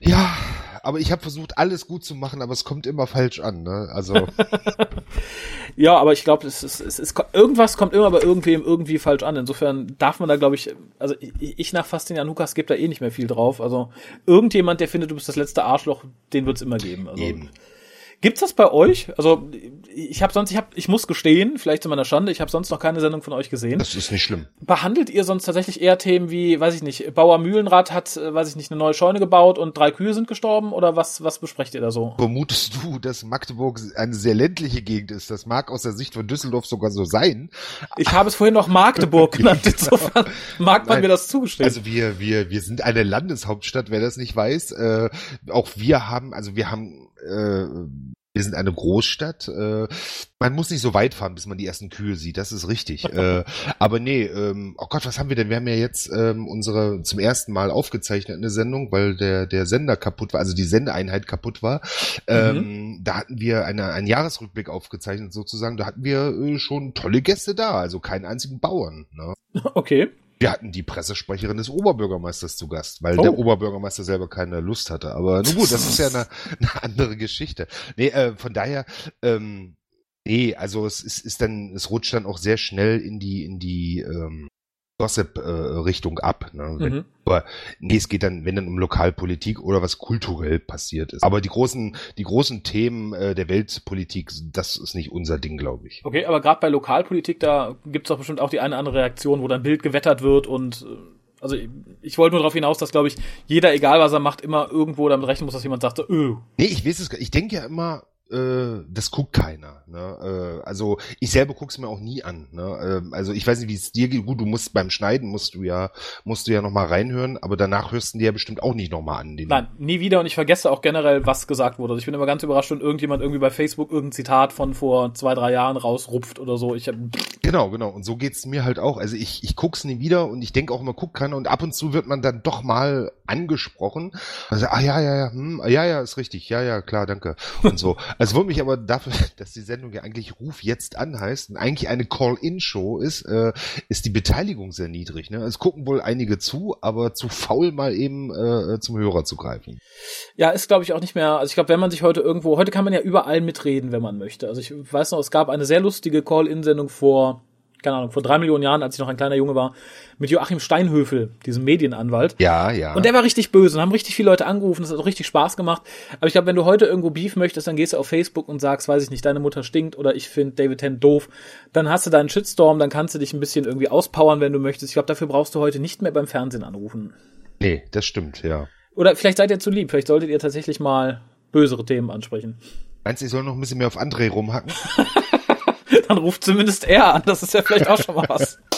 Ja, aber ich habe versucht, alles gut zu machen, aber es kommt immer falsch an. Ne? Also, (laughs) Ja, aber ich glaube, es ist, es ist, irgendwas kommt immer bei irgendwem irgendwie falsch an. Insofern darf man da, glaube ich, also ich, ich nach fast den Jahren Lukas gebe da eh nicht mehr viel drauf. Also irgendjemand, der findet, du bist das letzte Arschloch, den wird's immer geben. Also, eben. Gibt's das bei euch? Also ich habe sonst, ich habe, ich muss gestehen, vielleicht zu meiner Schande, ich habe sonst noch keine Sendung von euch gesehen. Das ist nicht schlimm. Behandelt ihr sonst tatsächlich eher Themen wie, weiß ich nicht, Bauer Mühlenrad hat, äh, weiß ich nicht, eine neue Scheune gebaut und drei Kühe sind gestorben oder was, was besprecht ihr da so? Vermutest du, dass Magdeburg eine sehr ländliche Gegend ist? Das mag aus der Sicht von Düsseldorf sogar so sein. Ich habe es vorhin noch Magdeburg (laughs) genannt, insofern mag man Nein. mir das zugestehen. Also wir, wir, wir sind eine Landeshauptstadt, wer das nicht weiß. Äh, auch wir haben, also wir haben, äh, wir sind eine Großstadt. Äh, man muss nicht so weit fahren, bis man die ersten Kühe sieht. Das ist richtig. (laughs) äh, aber nee, ähm, oh Gott, was haben wir denn? Wir haben ja jetzt ähm, unsere zum ersten Mal aufgezeichnete Sendung, weil der der Sender kaputt war, also die Sendeeinheit kaputt war. Ähm, Da hatten wir eine, einen Jahresrückblick aufgezeichnet sozusagen. Da hatten wir äh, schon tolle Gäste da, also keinen einzigen Bauern. Ne? okay. Wir hatten die Pressesprecherin des Oberbürgermeisters zu Gast, weil Oh. der Oberbürgermeister selber keine Lust hatte. Aber nun gut, das ist ja eine, (laughs) eine andere Geschichte. Nee, äh, von daher, ähm, nee, also es ist, ist dann, es rutscht dann auch sehr schnell in die, in die ähm, Gossip-Richtung ab. Ne? Wenn, Mhm. Aber nee, es geht dann, wenn dann um Lokalpolitik oder was kulturell passiert ist. Aber die großen, die großen Themen äh, der Weltpolitik, das ist nicht unser Ding, glaube ich. Okay, aber gerade bei Lokalpolitik, da gibt's doch bestimmt auch die eine oder andere Reaktion, wo dann Bild gewettert wird und äh, also ich, ich wollte nur darauf hinaus, dass, glaube ich, jeder, egal was er macht, immer irgendwo damit rechnen muss, dass jemand sagt, so, öh, Nee, ich weiß es gar Ich denke ja immer, äh, das guckt keiner. Ne? Äh, also ich selber guck's mir auch nie an. Ne? Ähm, also ich weiß nicht, wie es dir geht. Gut, du musst beim Schneiden musst du ja musst du ja noch mal reinhören, aber danach hörst du dir ja bestimmt auch nicht noch mal an. Nein, nie wieder und ich vergesse auch generell, was gesagt wurde. Also ich bin immer ganz überrascht, wenn irgendjemand irgendwie bei Facebook irgendein Zitat von vor zwei, drei Jahren rausrupft oder so. Ich hab, Genau, genau. Und so geht's mir halt auch. Also ich, ich guck's nie wieder und ich denke auch immer, guck keiner. Und ab und zu wird man dann doch mal angesprochen. Also, ah ja, ja, ja, hm, ja, ja, ist richtig. Ja, ja, klar, danke. Und so. Also wundert mich aber dafür, (laughs) dass die Sendung ja eigentlich Ruf jetzt an heißt und eigentlich eine Call-In-Show ist, äh, ist die Beteiligung sehr niedrig. Ne? Es gucken wohl einige zu, aber zu faul mal eben äh, zum Hörer zu greifen. ja, ist glaube ich auch nicht mehr, also ich glaube, wenn man sich heute irgendwo, heute kann man ja überall mitreden, wenn man möchte. Also ich weiß noch, es gab eine sehr lustige Call-In-Sendung vor keine Ahnung, vor drei Millionen Jahren, als ich noch ein kleiner Junge war, mit Joachim Steinhöfel, diesem Medienanwalt. Ja, ja. Und der war richtig böse und haben richtig viele Leute angerufen, das hat auch richtig Spaß gemacht. Aber ich glaube, wenn du heute irgendwo Beef möchtest, dann gehst du auf Facebook und sagst, weiß ich nicht, deine Mutter stinkt oder ich finde David Tennant doof. Dann hast du deinen Shitstorm, dann kannst du dich ein bisschen irgendwie auspowern, wenn du möchtest. Ich glaube, dafür brauchst du heute nicht mehr beim Fernsehen anrufen. Nee, das stimmt, ja. Oder vielleicht seid ihr zu lieb, vielleicht solltet ihr tatsächlich mal bösere Themen ansprechen. Meinst du, ich soll noch ein bisschen mehr auf André rumhacken? (laughs) (laughs) Dann ruft zumindest er an, das ist ja vielleicht auch schon mal was. (laughs)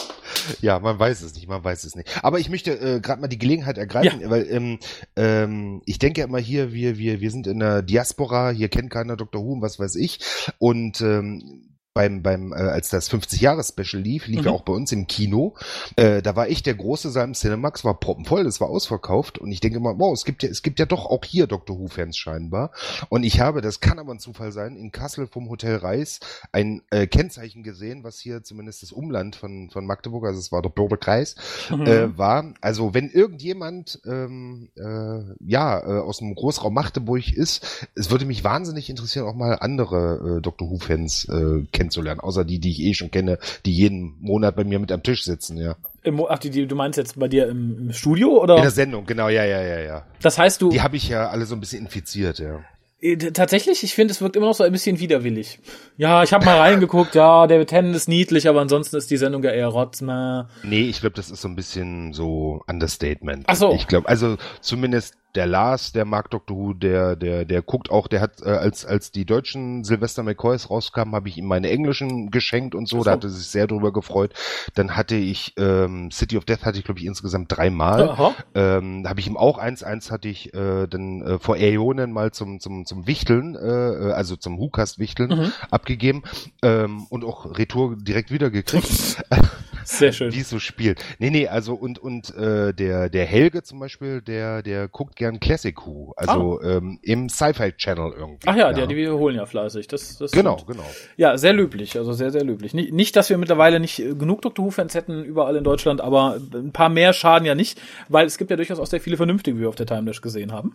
Ja, man weiß es nicht, man weiß es nicht. Aber ich möchte äh, gerade mal die Gelegenheit ergreifen, Ja. weil ähm, ähm, ich denke immer hier, wir, wir, wir sind in der Diaspora, hier kennt keiner Dr. Und was weiß ich. Und ähm, beim, beim, äh, als das 50-Jahres-Special lief, lief Mhm. ja auch bei uns im Kino. Äh, da war ich der Große im Cinemax, war proppenvoll, das war ausverkauft. Und ich denke immer, wow, es gibt ja, es gibt ja doch auch hier Dr. Who-Fans scheinbar. Und ich habe, das kann aber ein Zufall sein, in Kassel vom Hotel Reis ein äh, Kennzeichen gesehen, was hier zumindest das Umland von, von Magdeburg, also es war der Bürgerkreis, Mhm. äh, war. Also wenn irgendjemand ähm, äh, ja äh, aus dem Großraum Magdeburg ist, es würde mich wahnsinnig interessieren, auch mal andere äh, Dr. Who-Fans äh, kennenzulernen, außer die, die ich eh schon kenne, die jeden Monat bei mir mit am Tisch sitzen, ja. Im, ach, die, die, du meinst jetzt bei dir im, im Studio oder? In der Sendung, genau, ja, ja, ja, ja. Das heißt, du Die habe ich ja alle so ein bisschen infiziert, ja. äh, tatsächlich, ich finde, es wirkt immer noch so ein bisschen widerwillig. Ja, ich habe mal reingeguckt, ja, David Tennant ist niedlich, aber ansonsten ist die Sendung ja eher Rotzmer. Nee, ich glaube, das ist so ein bisschen so Understatement. Ach so. Ich glaube, also zumindest der Lars, der mag Doctor Who, der, der, der guckt auch, der hat, äh, als, als die deutschen Sylvester McCoys rauskamen, habe ich ihm meine englischen geschenkt und so, so. da hat er sich sehr drüber gefreut. Dann hatte ich, ähm, City of Death hatte ich, glaube ich, insgesamt dreimal. Aha. Ähm, habe ich ihm auch eins, eins hatte ich äh, dann äh, vor Äonen mal zum, zum, zum Wichteln, äh, äh, also zum Hukast Wichteln Mhm. abgegeben ähm, und auch Retour direkt wieder gekriegt. (laughs) Sehr schön. wie es so spielt. Nee, nee, also und und äh, der der Helge zum Beispiel, der der guckt gern Classic Who, also ähm, im Sci-Fi Channel irgendwie. Ach ja, ja. Die, die wiederholen ja fleißig. Das, das genau, stimmt. genau. Ja, sehr löblich, also sehr, sehr löblich. Nicht, nicht dass wir mittlerweile nicht äh, genug Doctor Who-Fans hätten überall in Deutschland, aber ein paar mehr schaden ja nicht, weil es gibt ja durchaus auch sehr viele vernünftige, wie wir auf der Time Dash gesehen haben.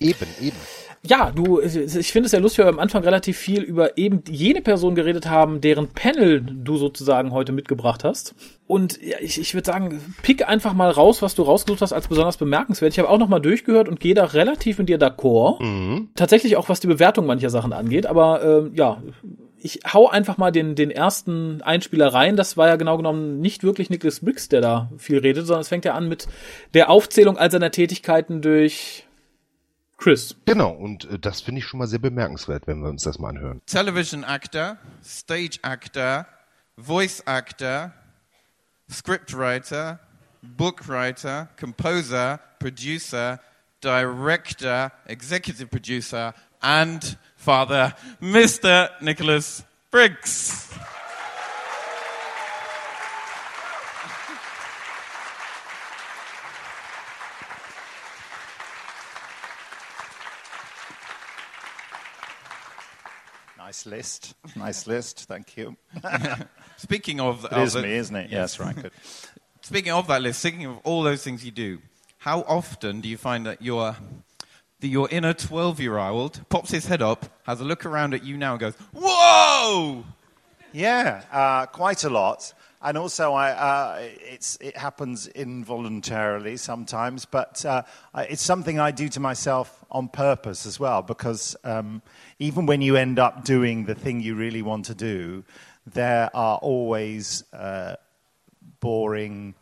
Eben, eben. Ja, du, ich finde es ja lustig, weil wir am Anfang relativ viel über eben jene Person geredet haben, deren Panel du sozusagen heute mitgebracht hast. Und ja, ich, ich würde sagen, pick einfach mal raus, was du rausgesucht hast als besonders bemerkenswert. Ich habe auch noch mal durchgehört und gehe da relativ mit dir d'accord. Mhm. Tatsächlich auch, was die Bewertung mancher Sachen angeht. Aber ähm, ja, ich hau einfach mal den, den ersten Einspieler rein. Das war ja genau genommen nicht wirklich Nicholas Briggs, der da viel redet, sondern es fängt ja an mit der Aufzählung all seiner Tätigkeiten durch Chris. Genau, und äh, das finde ich schon mal sehr bemerkenswert, wenn wir uns das mal anhören. television actor, stage actor, voice actor, scriptwriter, book writer, composer, producer, director, executive producer, and father, Mr. Nicholas Briggs. Nice list. Nice list. Thank you. (laughs) Speaking of, It is the- me, isn't it? Yes, right. Good. (laughs) Speaking of that list, speaking of all those things you do, how often do you find that your that your inner twelve-year-old pops his head up, has a look around at you now, and goes, "Whoa!" Yeah, uh, quite a lot. And also, I, uh, it happens involuntarily sometimes, but uh, it's something I do to myself on purpose as well, because um, even when you end up doing the thing you really want to do, there are always uh, boring,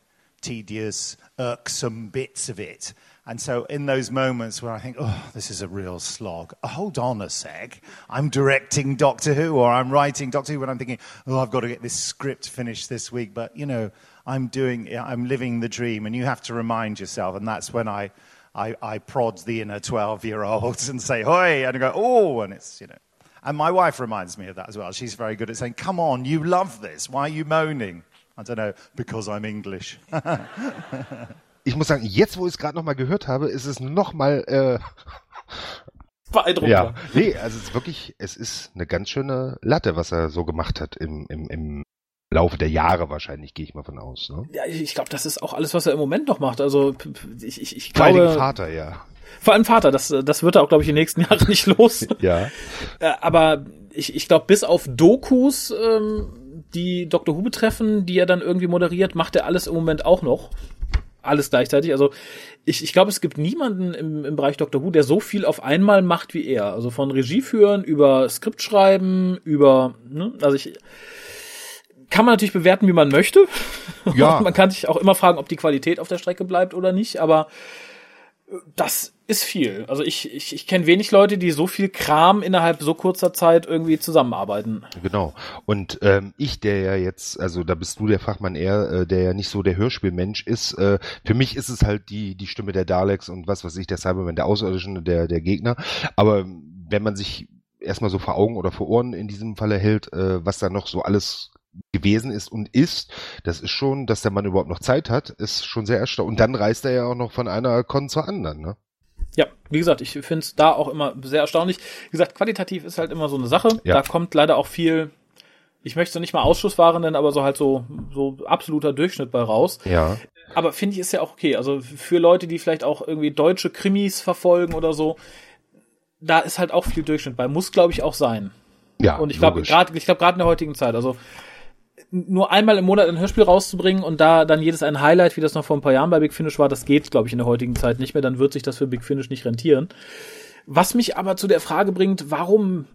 tedious, irksome bits of it. And so, in those moments where I think, oh, this is a real slog, oh, hold on a sec. I'm directing Doctor Who or I'm writing Doctor Who when I'm thinking, oh, I've got to get this script finished this week. But, you know, I'm doing, I'm living the dream. And you have to remind yourself. And that's when I, I, I prod the inner 12 year olds and say, hoi, and I go, oh, and it's, you know. And my wife reminds me of that as well. She's very good at saying, come on, you love this. Why are you moaning? I don't know, because I'm English. (laughs) Ich muss sagen, jetzt wo ich es gerade nochmal gehört habe, ist es nochmal, äh, (laughs) Beeindruckend. ja, nee, also es ist wirklich, es ist eine ganz schöne Latte, was er so gemacht hat im, im, im Laufe der Jahre wahrscheinlich, gehe ich mal von aus. Ne? Ja, ich glaube, das ist auch alles, was er im Moment noch macht. Also ich, ich, ich Vor glaube, Dingen Vater, ja. vor allem Vater, das, das wird er auch, glaube ich, die nächsten (laughs) Jahre nicht los. (laughs) Ja. Äh, aber ich, ich glaube, bis auf Dokus, ähm, die Dr. Who betreffen, die er dann irgendwie moderiert, macht er alles im Moment auch noch. Alles gleichzeitig. Also ich, ich glaube, es gibt niemanden im, im Bereich Dr. Who, der so viel auf einmal macht wie er. Also von Regie führen, über Skript schreiben, über, ne? also ich, kann man natürlich bewerten, wie man möchte. Ja. (laughs) man kann sich auch immer fragen, ob die Qualität auf der Strecke bleibt oder nicht, aber das ist viel. Also ich, ich, ich kenne wenig Leute, die so viel Kram innerhalb so kurzer Zeit irgendwie zusammenarbeiten. Genau. Und ähm, ich, der ja jetzt, also da bist du der Fachmann eher, äh, der ja nicht so der Hörspielmensch ist, äh, für mich ist es halt die, die Stimme der Daleks und was weiß ich, der Cyberman, der Außerirdischen, der, der Gegner. Aber wenn man sich erstmal so vor Augen oder vor Ohren in diesem Falle hält, äh, was da noch so alles gewesen ist und ist, das ist schon, dass der Mann überhaupt noch Zeit hat, ist schon sehr erstaunlich. Und dann reist er ja auch noch von einer Con zur anderen, ne? Ja, wie gesagt, ich finde es da auch immer sehr erstaunlich. Wie gesagt, qualitativ ist halt immer so eine Sache. Ja. Da kommt leider auch viel, ich möchte nicht mal Ausschussware nennen, aber so halt so, so absoluter Durchschnitt bei raus. Ja. Aber finde ich ist ja auch okay. Also für Leute, die vielleicht auch irgendwie deutsche Krimis verfolgen oder so, da ist halt auch viel Durchschnitt bei. Muss, glaube ich, auch sein. Ja, Und ich glaube, gerade, ich glaube, gerade in der heutigen Zeit, also nur einmal im Monat ein Hörspiel rauszubringen und da dann jedes ein Highlight, wie das noch vor ein paar Jahren bei Big Finish war, das geht, glaube ich, in der heutigen Zeit nicht mehr, dann wird sich das für Big Finish nicht rentieren. Was mich aber zu der Frage bringt, warum,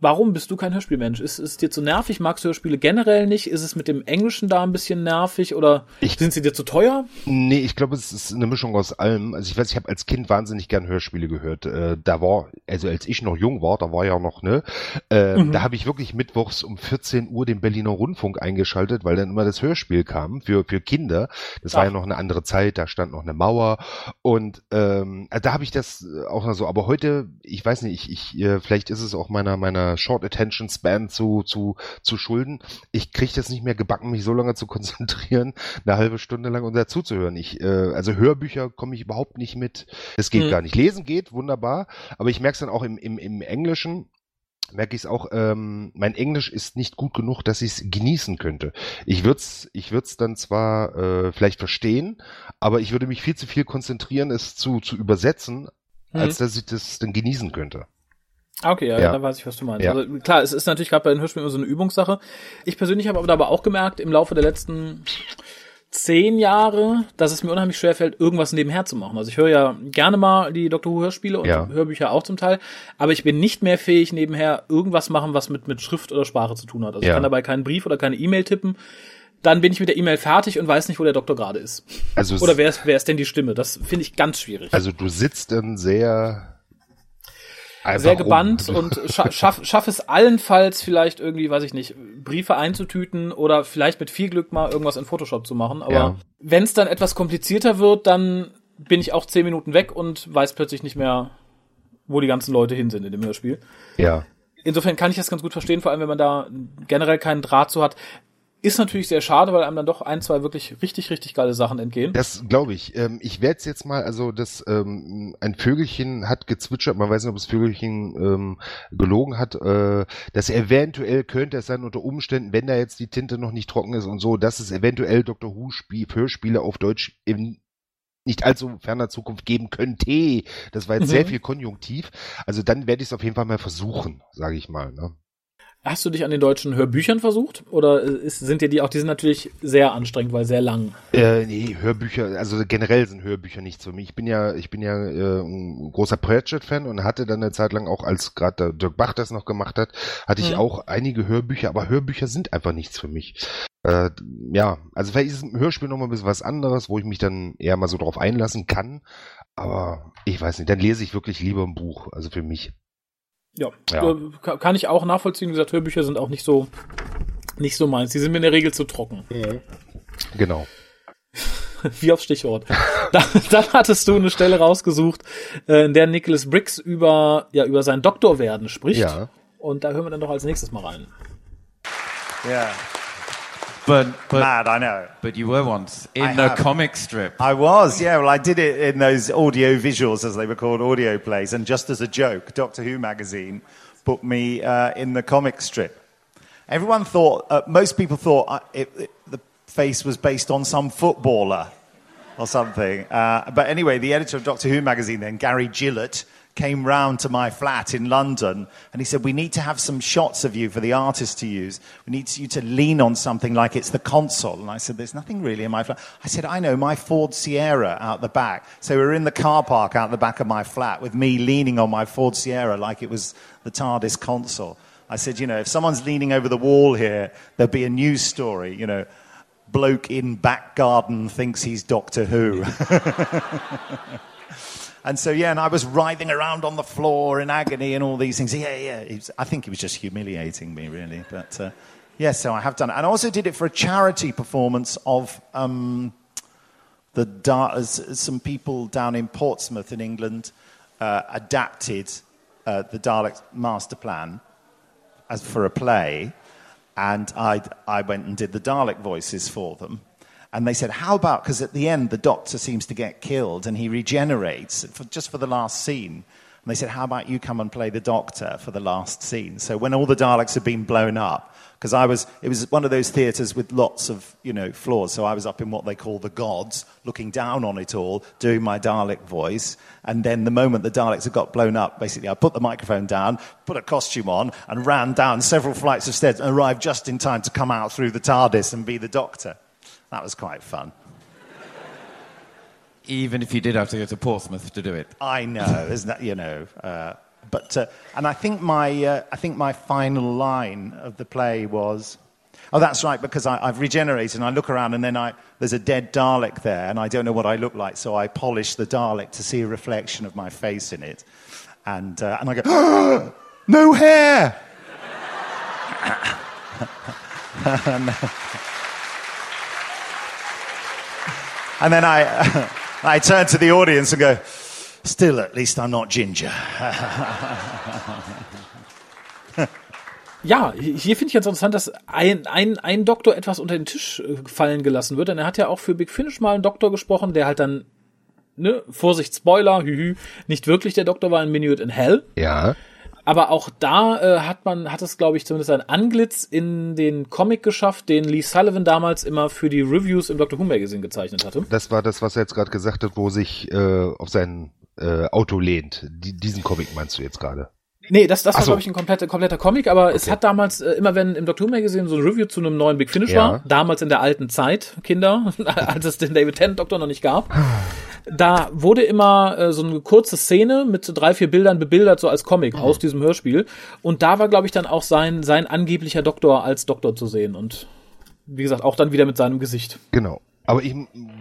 warum bist du kein Hörspielmensch? Ist es dir zu nervig? Magst du Hörspiele generell nicht? Ist es mit dem Englischen da ein bisschen nervig oder Ich- sind sie dir zu teuer? Nee, ich glaube, es ist eine Mischung aus allem. Also ich weiß, ich habe als Kind wahnsinnig gern Hörspiele gehört. Äh, da war, also als ich noch jung war, da war ja noch, ne, äh, da habe ich wirklich mittwochs um 14 Uhr den Berliner Rundfunk eingeschaltet, weil dann immer das Hörspiel kam für, für Kinder. Das war Ach. ja noch eine andere Zeit, da stand noch eine Mauer. Und ähm, äh, da habe ich das auch noch so. Aber heute, ich weiß nicht, ich, ich äh, vielleicht ist es auch meiner, meiner Short Attention Span zu, zu, zu schulden. Ich kriege das nicht mehr gebacken, mich so lange zu konzentrieren, (laughs) eine halbe Stunde lang und dazuzuhören. Ich, äh, also Hörbücher komme ich überhaupt nicht mit. Das geht Hm. gar nicht. Lesen geht, wunderbar, aber ich merke es dann auch im, im, im Englischen, merke ich es auch, ähm, mein Englisch ist nicht gut genug, dass ich es genießen könnte. Ich würde es ich würd's dann zwar äh, vielleicht verstehen, aber ich würde mich viel zu viel konzentrieren, es zu, zu übersetzen, Mhm. als dass ich das dann genießen könnte. Okay, ja, Ja. dann weiß ich, was du meinst. Ja. Also klar, es ist natürlich gerade bei den Hörspielen immer so eine Übungssache. Ich persönlich habe aber dabei auch gemerkt, im Laufe der letzten zehn Jahre, dass es mir unheimlich schwer fällt, irgendwas nebenher zu machen. Also ich höre ja gerne mal die Doctor Who Hörspiele und Ja. Hörbücher auch zum Teil, aber ich bin nicht mehr fähig, nebenher irgendwas machen, was mit, mit Schrift oder Sprache zu tun hat. Also ich Ja. kann dabei keinen Brief oder keine E-Mail tippen. Dann bin ich mit der E-Mail fertig und weiß nicht, wo der Doktor gerade ist. Also, Oder wer ist, wer ist denn die Stimme? Das finde ich ganz schwierig. also du sitzt dann sehr einfach sehr gebannt rum. und scha (laughs) schaff, schaff es allenfalls vielleicht irgendwie, weiß ich nicht, Briefe einzutüten oder vielleicht mit viel Glück mal irgendwas in Photoshop zu machen. Aber Ja. wenn es dann etwas komplizierter wird, dann bin ich auch zehn Minuten weg und weiß plötzlich nicht mehr, wo die ganzen Leute hin sind in dem Hörspiel. ja. Insofern kann ich das ganz gut verstehen, vor allem wenn man da generell keinen Draht zu hat. Ist natürlich sehr schade, weil einem dann doch ein, zwei wirklich richtig, richtig geile Sachen entgehen. Das glaube ich. Ähm, ich werde jetzt mal, also das ähm, ein Vögelchen hat gezwitschert, man weiß nicht, ob das Vögelchen ähm, gelogen hat, äh, dass eventuell könnte es sein unter Umständen, wenn da jetzt die Tinte noch nicht trocken ist und so, dass es eventuell Dr. Who Spiel, Hörspiele auf Deutsch in nicht allzu ferner Zukunft geben könnte. Das war jetzt Mhm. sehr viel Konjunktiv. Also dann werde ich es auf jeden Fall mal versuchen, sage ich mal. Ne? Hast du dich an den deutschen Hörbüchern versucht? Oder ist, sind dir die auch, die sind natürlich sehr anstrengend, weil sehr lang. Äh, nee, Hörbücher, also generell sind Hörbücher nichts für mich. Ich bin ja, ich bin ja äh, ein großer Pratchett-Fan und hatte dann eine Zeit lang auch, als gerade Dirk Bach das noch gemacht hat, hatte ich Mhm. auch einige Hörbücher, aber Hörbücher sind einfach nichts für mich. Äh, ja, also vielleicht ist ein Hörspiel nochmal ein bisschen was anderes, wo ich mich dann eher mal so drauf einlassen kann. Aber ich weiß nicht, dann lese ich wirklich lieber ein Buch, also für mich. Ja, Ja. Äh, ka- kann ich auch nachvollziehen. Wie gesagt, Hörbücher sind auch nicht so, nicht so meins. Die sind mir in der Regel zu trocken. Genau. (laughs) Wie aufs Stichwort. (laughs) dann, dann hattest du eine Stelle rausgesucht, äh, in der Nicholas Briggs über, ja, über sein Doktorwerden spricht. Ja. Und da hören wir dann doch als nächstes mal rein. Yeah. But, but, Mad, I know. but you were once in I the have. comic strip. I was, yeah. Well, I did it in those audio visuals, as they were called, audio plays. And just as a joke, Doctor Who magazine put me uh, in the comic strip. Everyone thought, uh, most people thought uh, it, it, the face was based on some footballer or something. Uh, but anyway, the editor of Doctor Who magazine then, Gary Gillett, came round to my flat in London and he said, We need to have some shots of you for the artist to use. We need you to lean on something like it's the console. And I said, There's nothing really in my flat. I said, I know, my Ford Sierra out the back. So we were in the car park out the back of my flat with me leaning on my Ford Sierra like it was the TARDIS console. I said, You know, if someone's leaning over the wall here, there'll be a news story, you know. Bloke in back garden thinks he's Doctor Who. (laughs) And so, yeah, and I was writhing around on the floor in agony and all these things. Yeah, yeah. Was, I think he was just humiliating me, really. But uh, yeah, so I have done it. And I also did it for a charity performance of um, the da- some people down in Portsmouth in England uh, adapted uh, the Dalek Master Plan as for a play. And I, I went and did the Dalek voices for them. And they said, How about, because at the end the doctor seems to get killed and he regenerates for, just for the last scene. And they said, How about you come and play the doctor for the last scene? So when all the Daleks had been blown up, because I was, it was one of those theatres with lots of, you know, floors. So I was up in what they call the gods, looking down on it all, doing my Dalek voice. And then the moment the Daleks had got blown up, basically I put the microphone down, put a costume on, and ran down several flights of stairs and arrived just in time to come out through the TARDIS and be the doctor. That was quite fun. Even if you did have to go to Portsmouth to do it. I know, isn't that, you know. Uh, but, uh, and I think, my, uh, I think my final line of the play was, oh, that's right, because I, have regenerated and I look around and then I, there's a dead Dalek there and I don't know what I look like, so I polish the Dalek to see a reflection of my face in it. And, uh, and I go, oh, (gasps) no hair! (laughs) and, then I, (laughs) I turn to the audience and go, still, at least I'm not ginger. (laughs) Ja, hier finde ich ganz interessant, dass ein, ein, ein Doktor etwas unter den Tisch äh, fallen gelassen wird. Denn er hat ja auch für Big Finish mal einen Doktor gesprochen, der halt dann, ne, Vorsicht, Spoiler, hühü, (laughs) nicht wirklich der Doktor war in Minuit in Hell. Ja. Aber auch da äh, hat man, hat es, glaube ich, zumindest ein Anglitz in den Comic geschafft, den Lee Sullivan damals immer für die Reviews im Doctor Who Magazine gezeichnet hatte. Das war das, was er jetzt gerade gesagt hat, wo sich äh, auf sein äh, Auto lehnt. Die, diesen Comic meinst du jetzt gerade? Nee, das, das war, so. glaube ich, ein kompletter, kompletter Comic, aber okay. es hat damals, äh, immer wenn im Doctor Magazine so ein Review zu einem neuen Big Finish ja. war, damals in der alten Zeit, Kinder, (laughs) als es den David Tennant Doktor noch nicht gab, da wurde immer äh, so eine kurze Szene mit drei, vier Bildern bebildert, so als Comic mhm. aus diesem Hörspiel. Und da war, glaube ich, dann auch sein, sein angeblicher Doktor als Doktor zu sehen. Und wie gesagt, auch dann wieder mit seinem Gesicht. Genau. Aber ich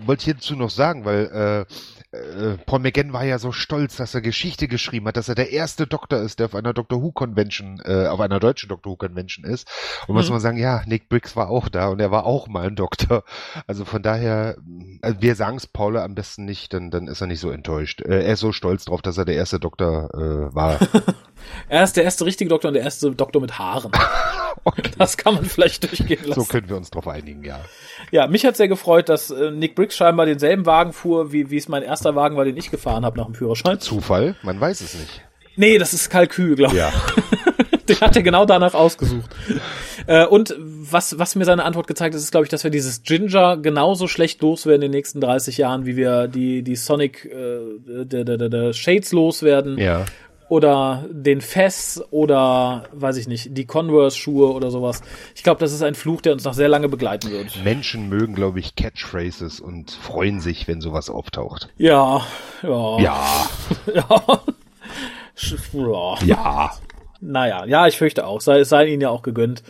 wollte hierzu noch sagen, weil äh, äh, Paul McGann war ja so stolz, dass er Geschichte geschrieben hat, dass er der erste Doktor ist, der auf einer Doctor Who Convention, äh, auf einer deutschen Doctor Who Convention ist. Und mhm. muss man sagen, ja, Nick Briggs war auch da und er war auch mal ein Doktor. Also von daher, also wir sagen es Paul am besten nicht, dann, dann ist er nicht so enttäuscht. Äh, er ist so stolz drauf, dass er der erste Doktor äh, war. (laughs) er ist der erste richtige Doktor und der erste Doktor mit Haaren. (laughs) okay. Das kann man vielleicht durchgehen lassen. So können wir uns drauf einigen, ja. Ja, mich hat sehr gefreut, dass äh, Nick Briggs scheinbar denselben Wagen fuhr, wie, wie es mein erster Wagen war, den ich gefahren habe nach dem Führerschein. Zufall? Man weiß es nicht. Nee, das ist Kalkül, glaube ich. (laughs) Ja. den hat er genau danach ausgesucht. äh, und was, was mir seine Antwort gezeigt hat, ist, glaube ich, dass wir dieses Ginger genauso schlecht loswerden in den nächsten 30 Jahren, wie wir die, die Sonic äh, der, der, der, der Shades loswerden. Ja oder den Fess oder weiß ich nicht, die Converse-Schuhe oder sowas. Ich glaube, das ist ein Fluch, der uns noch sehr lange begleiten wird. Menschen mögen, glaube ich, Catchphrases und freuen sich, wenn sowas auftaucht. Ja, ja. Ja. (laughs) ja. ja. ja. Naja, ja, ich fürchte auch. Sei, es sei ihnen ja auch gegönnt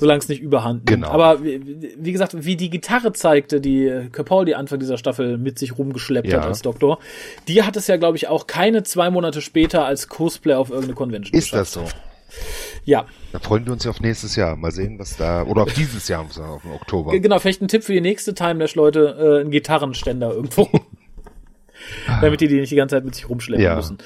solange es nicht überhand nimmt. Genau. Aber wie, wie, gesagt, wie die Gitarre zeigte, die Capaldi Anfang dieser Staffel mit sich rumgeschleppt ja. hat als Doktor, die hat es ja, glaube ich, auch keine zwei Monate später als Cosplay auf irgendeine Convention Ist geschafft. das so? Ja. Da freuen wir uns ja auf nächstes Jahr. Mal sehen, was da, oder auf dieses Jahr, auf den Oktober. Genau, vielleicht ein Tipp für die nächste Timelash, Leute, äh, ein Gitarrenständer irgendwo. (laughs) damit die die nicht die ganze Zeit mit sich rumschleppen ja. müssen.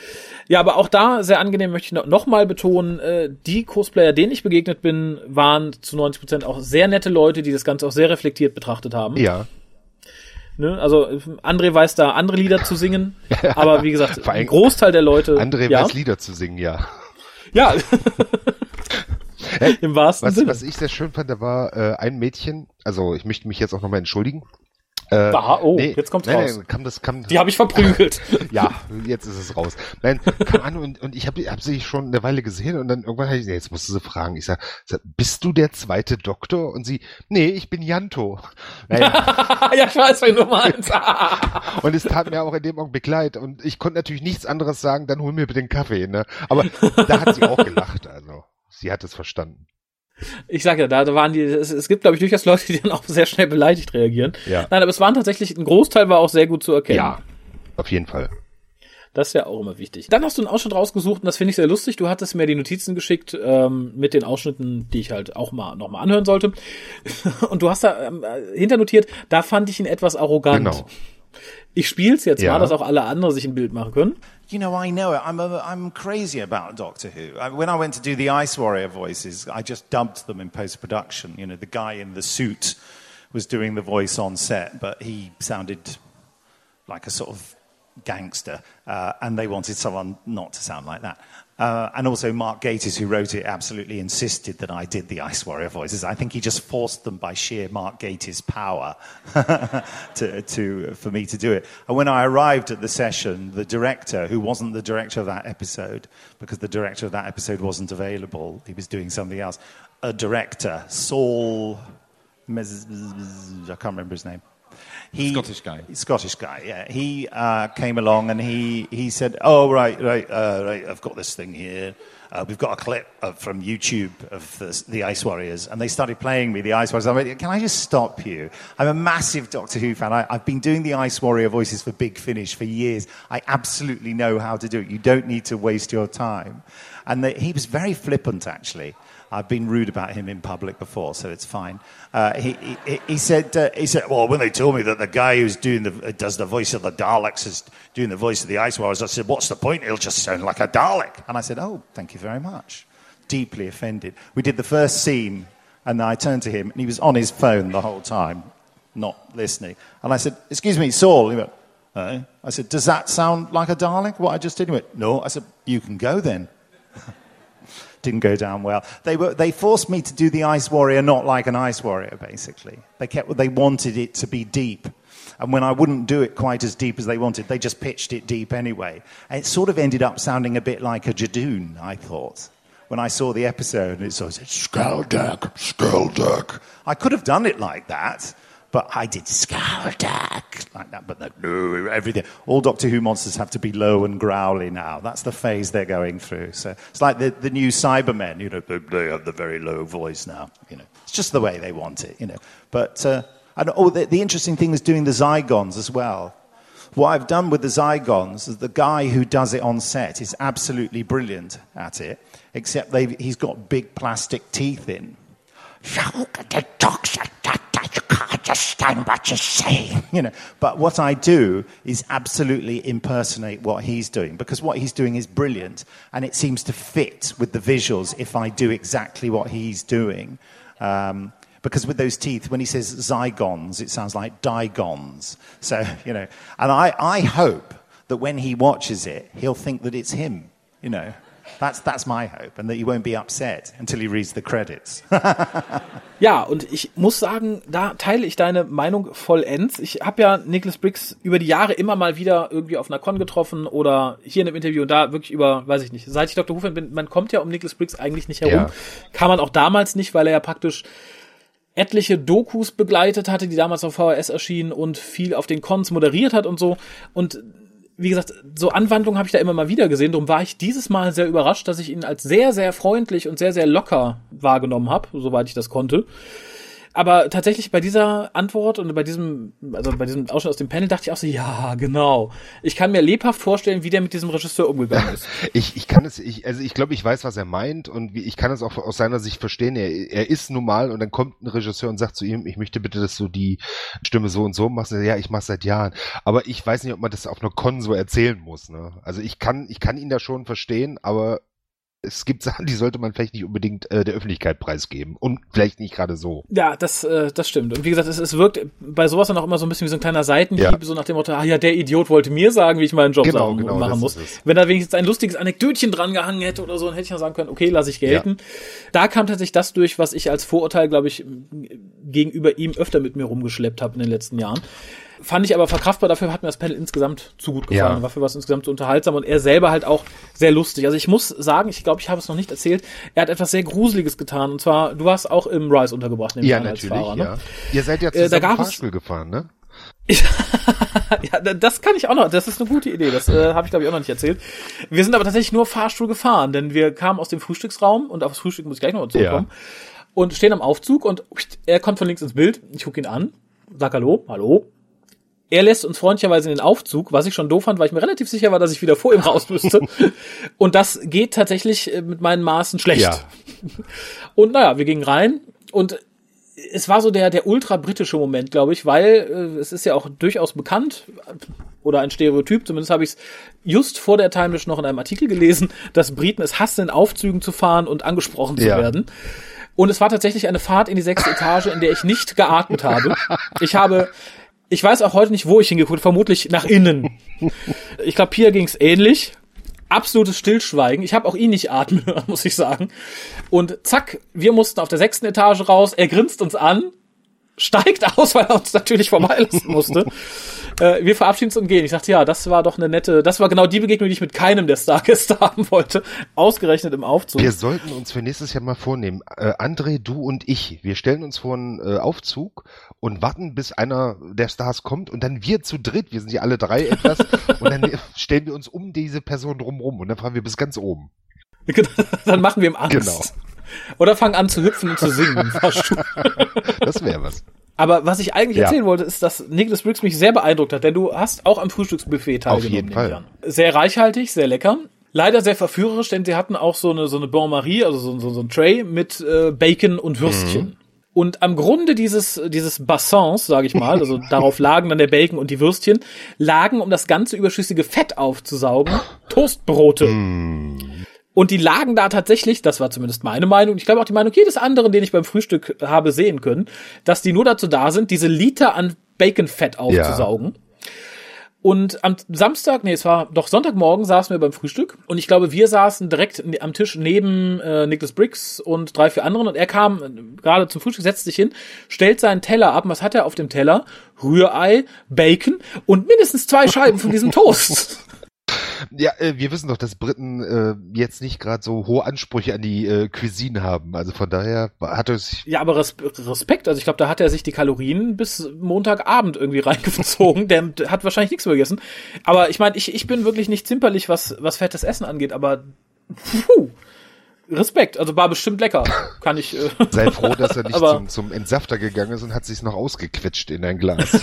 Ja, aber auch da sehr angenehm möchte ich noch, noch mal betonen, äh, die Cosplayer, denen ich begegnet bin, waren zu 90 Prozent auch sehr nette Leute, die das Ganze auch sehr reflektiert betrachtet haben. Ja. Ne? Also André weiß da andere Lieder zu singen, (laughs) aber wie gesagt, ein Großteil der Leute. André ja. weiß Lieder zu singen, ja. Ja. (laughs) Im wahrsten was, Sinne. Was ich sehr schön fand, da war äh, ein Mädchen, also ich möchte mich jetzt auch nochmal entschuldigen, Äh, Aha, oh, nee, jetzt kommt's nein, raus. Nein, kam das, kam, Die habe ich verprügelt. (laughs) ja, jetzt ist es raus. Nein, kam an und, und ich habe hab sie schon eine Weile gesehen und dann irgendwann habe ich, jetzt musst du sie fragen. Ich sag, sag, bist du der zweite Doktor? Und sie, nee, ich bin Janto. Naja. ja, ich weiß, wen du meinst. und es tat mir auch in dem Augenblick leid und ich konnte natürlich nichts anderes sagen, dann hol mir bitte den Kaffee, ne? Aber da hat sie auch gelacht, also. Sie hat es verstanden. Ich sag ja, da waren die, es, es gibt, glaube ich, durchaus Leute, die dann auch sehr schnell beleidigt reagieren. Ja. Nein, aber es waren tatsächlich, ein Großteil war auch sehr gut zu erkennen. Ja, auf jeden Fall. Das ist ja auch immer wichtig. Dann hast du einen Ausschnitt rausgesucht und das finde ich sehr lustig. Du hattest mir die Notizen geschickt ähm, mit den Ausschnitten, die ich halt auch mal nochmal anhören sollte. (laughs) Und du hast da ähm, hinternotiert, da fand ich ihn etwas arrogant. Genau. Ich spiel's jetzt ja. mal, dass auch alle anderen sich ein Bild machen können. You know, I know it. I'm, a, I'm crazy about Doctor Who. When I went to do the Ice Warrior voices, I just dubbed them in post production. You know, the guy in the suit was doing the voice on set, but he sounded like a sort of gangster, uh, and they wanted someone not to sound like that. Uh, and also, Mark Gatiss, who wrote it, absolutely insisted that I did the Ice Warrior voices. I think he just forced them by sheer Mark Gatiss' power (laughs) to, to, for me to do it. And when I arrived at the session, the director, who wasn't the director of that episode, because the director of that episode wasn't available, he was doing something else, a director, Saul, I can't remember his name. He, Scottish guy. Scottish guy, yeah. He uh, came along and he, he said, "Oh right, right, uh, right. I've got this thing here. Uh, we've got a clip of, from YouTube of the, the, Ice Warriors." And they started playing me the Ice Warriors. I'm like, "Can I just stop you? I'm a massive Doctor Who fan. I, I've been doing the Ice Warrior voices for Big Finish for years. I absolutely know how to do it. You don't need to waste your time." And he was very flippant, actually. I've been rude about him in public before, so it's fine. Uh, he, he, he, said, uh, he said, well, when they told me that the guy who's doing the, does the voice of the Daleks is doing the voice of the Ice Warriors, I said, what's the point? He'll just sound like a Dalek. And I said, oh, thank you very much. Deeply offended. We did the first scene, and I turned to him, and he was on his phone the whole time, not listening. And I said, excuse me, Saul. He went, uh, I said, does that sound like a Dalek, what I just did? He went, no. I said, you can go then didn't go down well. They, were, they forced me to do the Ice Warrior not like an Ice Warrior, basically. They, kept, they wanted it to be deep. And when I wouldn't do it quite as deep as they wanted, they just pitched it deep anyway. And it sort of ended up sounding a bit like a Jadoon, I thought. When I saw the episode, it sort of said, Skeldeck, Skeldeck. I could have done it like that, but I did Skeldeck like that. But no, everything. All Doctor Who monsters have to be low and growly now. That's the phase they're going through. So it's like the, the new Cybermen. You know, they have the very low voice now. You know, it's just the way they want it. You know, but uh, and oh, the, the interesting thing is doing the Zygons as well. What I've done with the Zygons is the guy who does it on set is absolutely brilliant at it, except he's got big plastic teeth in. You can't understand what you're saying. You know, but what I do is absolutely impersonate what he's doing because what he's doing is brilliant and it seems to fit with the visuals if I do exactly what he's doing. Um, because with those teeth, when he says zygons, it sounds like digons. So, you know, and I, I hope that when he watches it, he'll think that it's him, you know. That's, that's my hope. And that he won't be upset until he reads the credits. (laughs) ja, und ich muss sagen, da teile ich deine Meinung vollends. Ich habe ja Nicholas Briggs über die Jahre immer mal wieder irgendwie auf einer Con getroffen oder hier in einem Interview und da wirklich über, weiß ich nicht, seit ich Dr. Who bin, man kommt ja um Nicholas Briggs eigentlich nicht herum. Ja. Kann man auch damals nicht, weil er ja praktisch etliche Dokus begleitet hatte, die damals auf VHS erschienen und viel auf den Cons moderiert hat und so. Und wie gesagt, so Anwandlungen habe ich da immer mal wieder gesehen. Darum war ich dieses Mal sehr überrascht, dass ich ihn als sehr, sehr freundlich und sehr, sehr locker wahrgenommen habe, soweit ich das konnte. Aber tatsächlich bei dieser Antwort und bei diesem, also bei diesem Ausschnitt aus dem Panel dachte ich auch so, ja, genau. Ich kann mir lebhaft vorstellen, wie der mit diesem Regisseur umgegangen (laughs) ist. ich, ich kann es, ich, also ich glaube, ich weiß, was er meint und wie, ich kann es auch aus seiner Sicht verstehen. Er, er ist normal und dann kommt ein Regisseur und sagt zu ihm, ich möchte bitte, dass du die Stimme so und so machst. Ja, ich mach's seit Jahren. Aber ich weiß nicht, ob man das auf einer Con so erzählen muss. Ne? Also ich kann, ich kann ihn da schon verstehen, aber es gibt Sachen, die sollte man vielleicht nicht unbedingt äh, der Öffentlichkeit preisgeben und vielleicht nicht gerade so. Ja, das, äh, das stimmt. Und wie gesagt, es, es wirkt bei sowas dann auch immer so ein bisschen wie so ein kleiner Seitenhieb, Ja. so nach dem Motto, ah ja, der Idiot wollte mir sagen, wie ich meinen Job Genau, sagen, genau, machen muss. Wenn da wenigstens ein lustiges Anekdötchen dran gehangen hätte oder so, dann hätte ich ja sagen können, okay, lasse ich gelten. Da kam tatsächlich das durch, was ich als Vorurteil, glaube ich, gegenüber ihm öfter mit mir rumgeschleppt habe in den letzten Jahren. Fand ich aber verkraftbar, dafür hat mir das Panel insgesamt zu gut gefallen. Ja. Dafür war es insgesamt so unterhaltsam und er selber halt auch sehr lustig. Also ich muss sagen, ich glaube, ich habe es noch nicht erzählt, er hat etwas sehr Gruseliges getan. Und zwar, du warst auch im Rise untergebracht, nehme ich Ja, als natürlich, Fahrer, ne? ja. Ihr seid ja Äh, da zusammen gab Fahrstuhl gefahren, ne? (laughs) Ja, da- das kann ich auch noch. Das ist eine gute Idee. Das äh, habe ich, glaube ich, auch noch nicht erzählt. Wir sind aber tatsächlich nur Fahrstuhl gefahren, denn wir kamen aus dem Frühstücksraum und auf das Frühstück muss ich gleich noch mal zurückkommen. Und stehen am Aufzug und er kommt von links ins Bild. Ich gucke ihn an, sag Hallo, Hallo. Er lässt uns freundlicherweise in den Aufzug, was ich schon doof fand, weil ich mir relativ sicher war, dass ich wieder vor ihm raus müsste. (laughs) und das geht tatsächlich äh, mit meinen Maßen schlecht. Ja. (laughs) Und naja, wir gingen rein und es war so der, der ultra-britische Moment, glaube ich, weil äh, es ist ja auch durchaus bekannt oder ein Stereotyp, zumindest habe ich es just vor der Timelash noch in einem Artikel gelesen, dass Briten es hassen, in Aufzügen zu fahren und angesprochen zu Ja. werden. Und es war tatsächlich eine Fahrt in die sechste Etage, in der ich nicht geatmet habe. Ich habe, ich weiß auch heute nicht, wo ich hingeguckt, vermutlich nach innen. (laughs) Ich glaube, Pia ging es ähnlich. Absolutes Stillschweigen. Ich habe auch ihn nicht atmen hören, (laughs) muss ich sagen. Und zack, wir mussten auf der sechsten Etage raus. Er grinst uns an, steigt aus, (laughs) weil er uns natürlich vorbeilassen musste. Äh, wir verabschieden uns und gehen. Ich sagte, ja, das war doch eine nette, das war genau die Begegnung, die ich mit keinem der Stargäste (laughs) haben wollte. Ausgerechnet im Aufzug. Wir sollten uns für nächstes Jahr mal vornehmen, äh, André, du und ich, wir stellen uns vor einen äh, Aufzug und warten, bis einer der Stars kommt und dann wir zu dritt, wir sind ja alle drei etwas, (laughs) und dann stellen wir uns um diese Person drumrum und dann fahren wir bis ganz oben. (laughs) Dann machen wir ihm Angst. Genau. Oder fangen an zu hüpfen und zu singen im. Das wäre was. Aber was ich eigentlich Ja. erzählen wollte, ist, dass Nicholas Briggs mich sehr beeindruckt hat, denn du hast auch am Frühstücksbuffet teilgenommen. jeden nehme ich Fall. Sehr reichhaltig, sehr lecker. Leider sehr verführerisch, denn sie hatten auch so eine, so eine Bon Marie, also so, so, so ein Tray mit äh, Bacon und Würstchen. Mhm. Und am Grunde dieses, dieses Bassins, sage ich mal, also (laughs) darauf lagen dann der Bacon und die Würstchen, lagen, um das ganze überschüssige Fett aufzusaugen, (laughs) Toastbrote. Und die lagen da tatsächlich, das war zumindest meine Meinung, ich glaube auch die Meinung jedes anderen, den ich beim Frühstück habe sehen können, dass die nur dazu da sind, diese Liter an Baconfett aufzusaugen. Und am Samstag, nee, es war doch Sonntagmorgen, saßen wir beim Frühstück und ich glaube, wir saßen direkt ne- am Tisch neben äh, Nicholas Briggs und drei, vier anderen und er kam äh, gerade zum Frühstück, setzt sich hin, stellt seinen Teller ab. Und was hat er auf dem Teller? Rührei, Bacon und mindestens zwei Scheiben von diesem Toast. (laughs) Ja, äh, wir wissen doch, dass Briten äh, jetzt nicht gerade so hohe Ansprüche an die äh, Cuisine haben. Also von daher hat es Ja, aber Res Respekt. Also ich glaube, da hat er sich die Kalorien bis Montagabend irgendwie (laughs) reingezogen. Der hat wahrscheinlich nichts mehr gegessen. Aber ich meine, ich, ich bin wirklich nicht zimperlich, was, was fettes Essen angeht, aber puh, Respekt. Also war bestimmt lecker. Kann ich. Äh, (laughs) Sei froh, dass er nicht zum, zum Entsafter gegangen ist und hat sich's noch ausgequetscht in ein Glas. (laughs)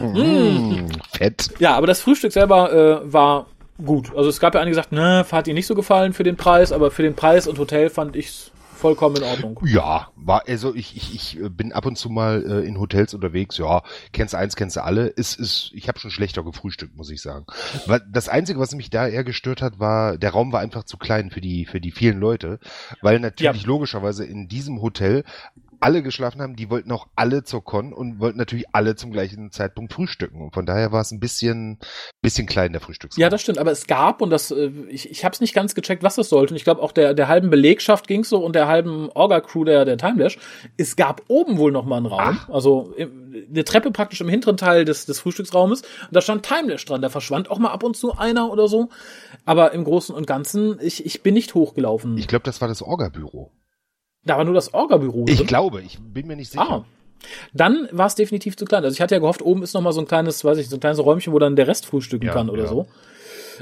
mm, fett. ja, aber das Frühstück selber äh, war gut. Also es gab ja einige, die gesagt, ne, hat ihnen nicht so gefallen für den Preis, aber für den Preis und Hotel fand ich's vollkommen in Ordnung. Ja, war also ich ich ich äh, bin ab und zu mal äh, in Hotels unterwegs. Ja, kennst du eins, kennst du alle. Ist ist ich habe schon schlechter gefrühstückt, muss ich sagen. Weil das einzige, was mich da eher gestört hat, war der Raum war einfach zu klein für die für die vielen Leute, weil natürlich logischerweise in diesem Hotel alle geschlafen haben, die wollten auch alle zur Con und wollten natürlich alle zum gleichen Zeitpunkt frühstücken. Und von daher war es ein bisschen, bisschen klein, der Frühstücksraum. Ja, das stimmt, aber es gab, und das, äh, ich, ich habe es nicht ganz gecheckt, was das sollte. Und ich glaube auch der, der halben Belegschaft ging's so und der halben Orga-Crew der, der Timelash. Es gab oben wohl noch mal einen Raum, also im- eine Treppe praktisch im hinteren Teil des, des Frühstücksraumes. Und da stand Timelash dran. Da verschwand auch mal ab und zu einer oder so. Aber im Großen und Ganzen, ich, ich bin nicht hochgelaufen. Ich glaube, das war das Orga-Büro. Da war nur das Orga-Büro. Ich drin. glaube, ich bin mir nicht sicher. Ah. Dann war es definitiv zu klein. Also ich hatte ja gehofft, oben ist noch mal so ein kleines, weiß ich, so ein kleines Räumchen, wo dann der Rest frühstücken Ja, kann oder ja. so.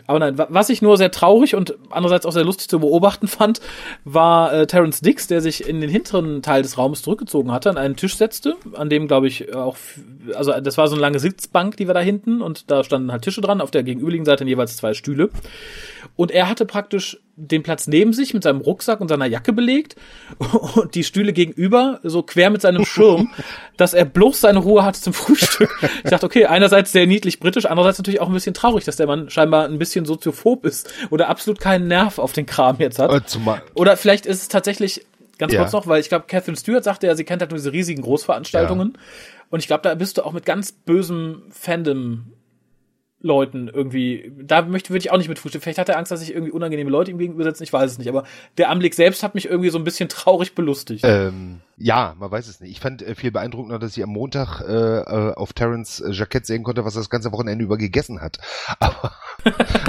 Aber nein, wa- was ich nur sehr traurig und andererseits auch sehr lustig zu beobachten fand, war äh, Terence Dix, der sich in den hinteren Teil des Raumes zurückgezogen hatte, an einen Tisch setzte, an dem, glaube ich, auch, also das war so eine lange Sitzbank, die war da hinten und da standen halt Tische dran, auf der gegenüberliegenden Seite jeweils zwei Stühle. Und er hatte praktisch den Platz neben sich mit seinem Rucksack und seiner Jacke belegt (laughs) und die Stühle gegenüber so quer mit seinem Schirm, (laughs) dass er bloß seine Ruhe hatte zum Frühstück. Ich dachte, okay, einerseits sehr niedlich britisch, andererseits natürlich auch ein bisschen traurig, dass der Mann scheinbar ein bisschen soziophob ist oder absolut keinen Nerv auf den Kram jetzt hat. Äh, Oder vielleicht ist es tatsächlich ganz Ja. kurz noch, weil ich glaube, Catherine Stewart sagte ja, sie kennt halt nur diese riesigen Großveranstaltungen. Und ich glaube, da bist du auch mit ganz bösem Fandom Leuten irgendwie, da möchte, würde ich auch nicht mit frühstücken. Vielleicht hat er Angst, dass sich irgendwie unangenehme Leute ihm gegenüber sitzen, ich weiß es nicht. Aber der Anblick selbst hat mich irgendwie so ein bisschen traurig belustigt. Ähm, ja, man weiß es nicht. Ich fand äh, viel beeindruckender, dass ich am Montag äh, äh, auf Terrence äh, Jackett sehen konnte, was er das ganze Wochenende über gegessen hat. (laughs) Aber,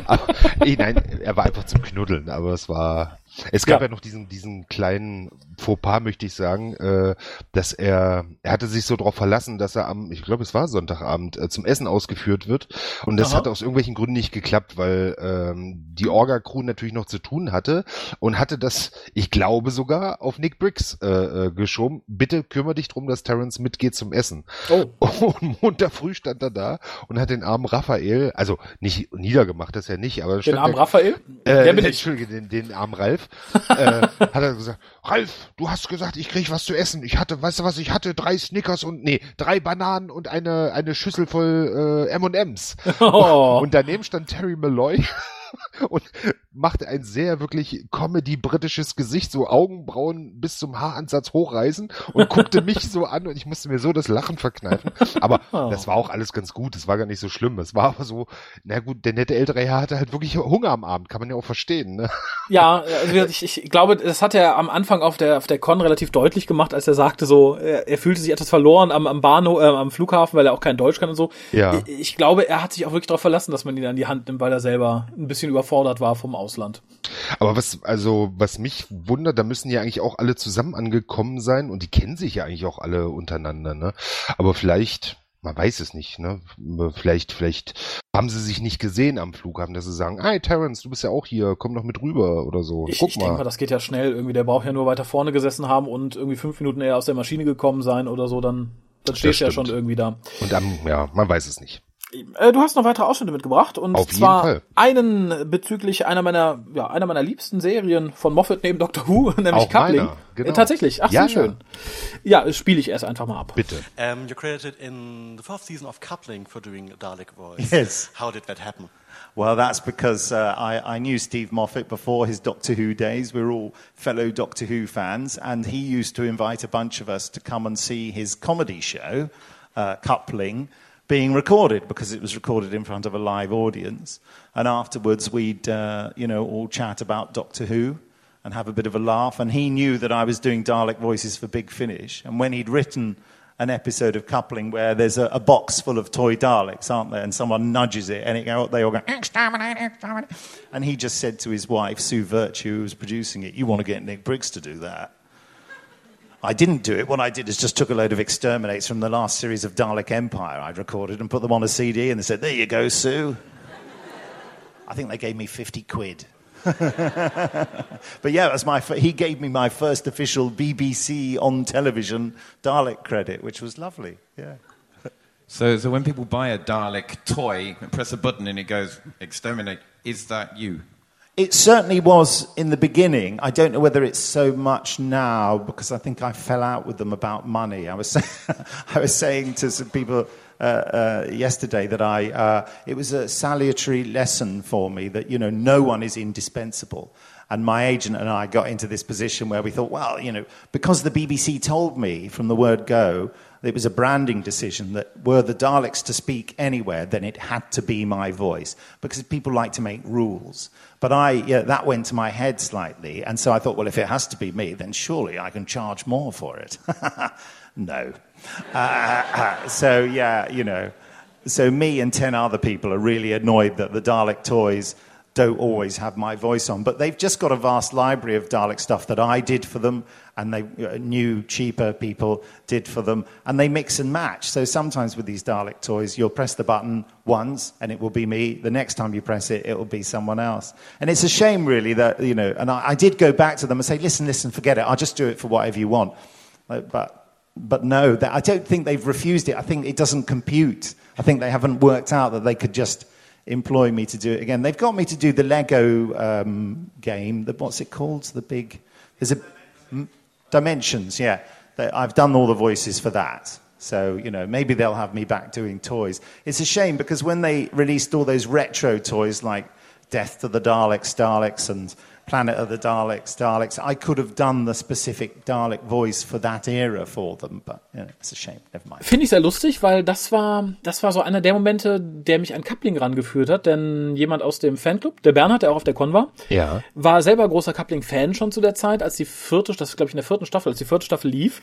aber eh, nein, er war einfach zum Knuddeln, aber es war. Es gab Ja. ja, noch diesen, diesen kleinen Fauxpas, möchte ich sagen, äh, dass er, er hatte sich so darauf verlassen, dass er am, ich glaube, es war Sonntagabend, äh, zum Essen ausgeführt wird. Und das Aha. hat aus irgendwelchen Gründen nicht geklappt, weil ähm, die Orga-Crew natürlich noch zu tun hatte und hatte das, ich glaube sogar, auf Nick Briggs äh, äh, geschoben. Bitte kümmere dich drum, dass Terrence mitgeht zum Essen. Oh. (laughs) Und Montag früh stand er da und hat den armen Raphael, also nicht niedergemacht, das ja nicht, aber Den armen Raphael? äh, der bin ich. (laughs) Entschuldige, den, den armen Ralf, äh, hat er gesagt, Ralf, du hast gesagt, ich krieg was zu essen. Ich hatte, weißt du was, ich hatte drei Snickers und, nee, drei Bananen und eine, eine Schüssel voll äh, M&M's. (laughs) Oh. Und daneben stand Terry Malloy (laughs) (laughs) und machte ein sehr wirklich Comedy-britisches Gesicht, so Augenbrauen bis zum Haaransatz hochreißen und guckte mich so an und ich musste mir so das Lachen verkneifen. Aber (laughs) Oh. das war auch alles ganz gut, es war gar nicht so schlimm. Es war aber so, na gut, der nette ältere Herr hatte halt wirklich Hunger am Abend, kann man ja auch verstehen. Ne? Ja, also ich, ich glaube, das hat er am Anfang auf der auf der Con relativ deutlich gemacht, als er sagte so, er, er fühlte sich etwas verloren am, am Bahnhof, äh, am Flughafen, weil er auch kein Deutsch kann und so. Ja. Ich, ich glaube, er hat sich auch wirklich darauf verlassen, dass man ihn an die Hand nimmt, weil er selber ein bisschen überfordert war vom Ausland. Aber was, also, was mich wundert, da müssen ja eigentlich auch alle zusammen angekommen sein und die kennen sich ja eigentlich auch alle untereinander, ne? Aber vielleicht, man weiß es nicht, ne? Vielleicht, vielleicht haben sie sich nicht gesehen am Flughafen, dass sie sagen, hey Terrence, du bist ja auch hier, komm doch mit rüber oder so. Ich, Guck ich mal. denke mal, das geht ja schnell. Irgendwie, der braucht ja nur weiter vorne gesessen haben und irgendwie fünf Minuten eher aus der Maschine gekommen sein oder so, dann, dann stehst du ja schon irgendwie da. und am, ja, man weiß es nicht. Äh, du hast noch weitere Ausschnitte mitgebracht und Auf jeden zwar Fall. einen bezüglich einer meiner ja einer meiner liebsten Serien von Moffat neben Doctor Who, (laughs) nämlich Auch Coupling. meiner, genau. Äh, tatsächlich, ach Ja, so schön. Ja, spiele ich erst einfach mal ab. Bitte. Um, you're credited in the fourth season of Coupling for doing Dalek voice. Yes. How did that happen? Well, that's because uh, I, I knew Steve Moffat before his Doctor Who days. We were all fellow Doctor Who fans, and he used to invite a bunch of us to come and see his comedy show, uh, Coupling, being recorded because it was recorded in front of a live audience. And afterwards, we'd uh, you know all chat about Doctor Who and have a bit of a laugh. And he knew that I was doing Dalek voices for Big Finish, and when he'd written an episode of coupling where there's a, a box full of toy Daleks, aren't there? And someone nudges it, and it they all go, exterminate, exterminate. And he just said to his wife, Sue Virtue, who was producing it, You want to get Nick Briggs to do that? I didn't do it. What I did is just took a load of exterminates from the last series of Dalek Empire I'd recorded and put them on a CD, and they said, There you go, Sue. I think they gave me 50 quid. (laughs) but yeah, that's my he gave me my first official BBC on television Dalek credit, which was lovely. Yeah. So, so when people buy a Dalek toy, press a button and it goes exterminate. Is that you? It certainly was in the beginning. I don't know whether it's so much now because I think I fell out with them about money. I was, (laughs) I was saying to some people uh, uh, yesterday that I, uh, it was a salutary lesson for me that, you know, no one is indispensable. And my agent and I got into this position where we thought, well, you know, because the BBC told me from the word go, it was a branding decision that were the Daleks to speak anywhere, then it had to be my voice because people like to make rules. But I, yeah, that went to my head slightly, and so I thought, well, if it has to be me, then surely I can charge more for it. (laughs) no. Uh, uh, so yeah, you know, so me and ten other people are really annoyed that the Dalek toys don't always have my voice on. But they've just got a vast library of Dalek stuff that I did for them, and they uh, new, cheaper people did for them, and they mix and match. So sometimes with these Dalek toys, you'll press the button once, and it will be me. The next time you press it, it will be someone else. And it's a shame, really, that you know. And I, I did go back to them and say, "Listen, listen, forget it. I'll just do it for whatever you want." Like, But but no, that, I don't think they've refused it. I think it doesn't compute. I think they haven't worked out that they could just employ me to do it again. They've got me to do the Lego um, game. The, what's it called? The big. There's a mm, Dimensions. Yeah, I've done all the voices for that. So you know, maybe they'll have me back doing toys. It's a shame because when they released all those retro toys like Death to the Daleks, Daleks, and Planet of the Daleks, Daleks, I could have done the specific Dalek voice for that era for them, but you know, it's a shame. Never mind. Finde ich sehr lustig, weil das war, das war so einer der Momente, der mich an Coupling rangeführt hat, denn jemand aus dem Fanclub, der Bernhard, der auch auf der Con war, Ja. war selber großer Coupling-Fan schon zu der Zeit, als die vierte, das ist glaube ich in der vierten Staffel, als die vierte Staffel lief.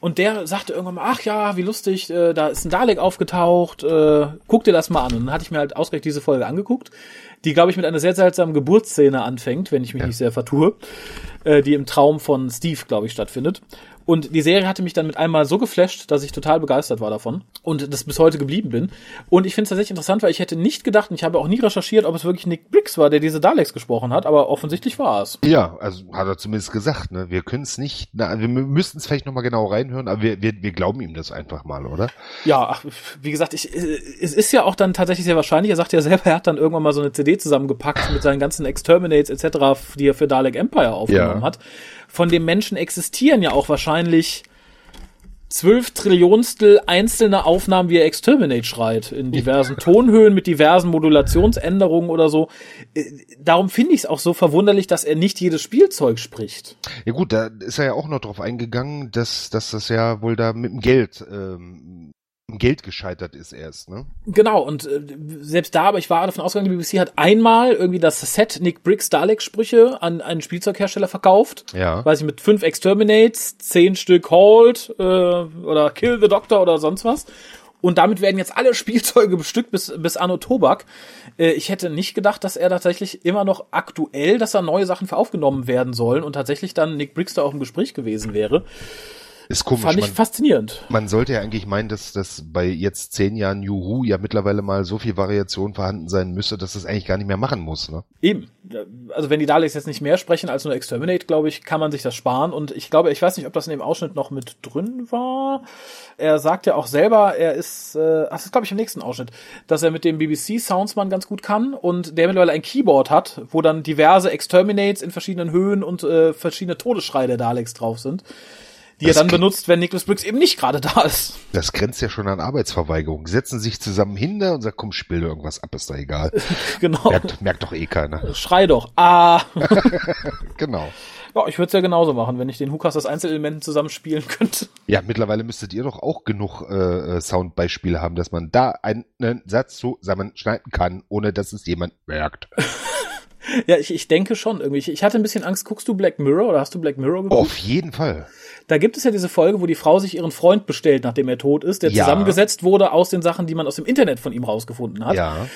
Und der sagte irgendwann mal, ach ja, wie lustig, äh, da ist ein Dalek aufgetaucht, äh, guck dir das mal an. Und dann hatte ich mir halt ausgerechnet diese Folge angeguckt, die glaube ich mit einer sehr seltsamen Geburtsszene anfängt, wenn ich mich nicht sehr vertue, äh, die im Traum von Steve, glaube ich, stattfindet. Und die Serie hatte mich dann mit einmal so geflasht, dass ich total begeistert war davon und das bis heute geblieben bin. Und ich finde es tatsächlich interessant, weil ich hätte nicht gedacht, und ich habe auch nie recherchiert, ob es wirklich Nick Briggs war, der diese Daleks gesprochen hat, aber offensichtlich war es. Ja, also hat er zumindest gesagt, ne? Wir können es nicht, na, wir müssten es vielleicht nochmal genau reinhören, aber wir, wir, wir glauben ihm das einfach mal, oder? Ja, ach, wie gesagt, ich, äh, es ist ja auch dann tatsächlich sehr wahrscheinlich, er sagt ja selber, er hat dann irgendwann mal so eine CD zusammengepackt mit seinen ganzen Exterminates etc., die er für Dalek Empire aufgenommen Ja. hat. Von dem Menschen existieren ja auch wahrscheinlich zwölf Trillionstel einzelne Aufnahmen, wie er Exterminate schreit, in diversen Tonhöhen mit diversen Modulationsänderungen oder so. Äh, Darum finde ich es auch so verwunderlich, dass er nicht jedes Spielzeug spricht. Ja gut, da ist er ja auch noch drauf eingegangen, dass, dass das ja wohl da mit dem Geld, ähm, Geld gescheitert ist erst, ne? Genau, und äh, selbst da, aber ich war davon ausgegangen, die BBC hat einmal irgendwie das Set Nick Briggs Dalek-Sprüche an einen Spielzeughersteller verkauft. Ja. Weiß ich, mit fünf Exterminates, zehn Stück Hold äh, oder Kill the Doctor oder sonst was. Und damit werden jetzt alle (laughs) Spielzeuge bestückt bis, bis Anno Tobak. Äh, ich hätte nicht gedacht, dass er tatsächlich immer noch aktuell, dass da neue Sachen für aufgenommen werden sollen und tatsächlich dann Nick Briggs da auch im Gespräch gewesen wäre. Ist komisch. Fand ich man, faszinierend. man sollte ja eigentlich meinen, dass dass bei jetzt zehn Jahren Juhu ja mittlerweile mal so viel Variation vorhanden sein müsste, dass es eigentlich gar nicht mehr machen muss, ne? Eben. Also wenn die Daleks jetzt nicht mehr sprechen als nur Exterminate, glaube ich, kann man sich das sparen. Und ich glaube, ich weiß nicht, ob das in dem Ausschnitt noch mit drin war. Er sagt ja auch selber, er ist, äh, ach, das ist glaube ich im nächsten Ausschnitt, dass er mit dem BBC Soundsman ganz gut kann und der mittlerweile ein Keyboard hat, wo dann diverse Exterminates in verschiedenen Höhen und äh, verschiedene Todesschreie der Daleks drauf sind. Die Das er dann benutzt, wenn Nicholas Briggs eben nicht gerade da ist. Das grenzt ja schon an Arbeitsverweigerung. Setzen sich zusammen hinter und sagen, komm, spiel dir irgendwas ab, ist da egal. (laughs) genau. merkt, merkt doch eh keiner. Schrei doch. Ah. (laughs) (laughs) Genau. ja, ich würde es ja genauso machen, wenn ich den Hukas aus Einzelelementen zusammenspielen könnte. Ja, mittlerweile müsstet ihr doch auch genug äh, äh, Soundbeispiele haben, dass man da einen Satz zusammenschneiden kann, ohne dass es jemand merkt. Ja, ich, ich denke schon irgendwie. Ich, ich hatte ein bisschen Angst. Guckst du Black Mirror oder hast du Black Mirror geguckt? Auf jeden Fall. Da gibt es ja diese Folge, wo die Frau sich ihren Freund bestellt, nachdem er tot ist, der Ja. zusammengesetzt wurde aus den Sachen, die man aus dem Internet von ihm rausgefunden hat. Ja.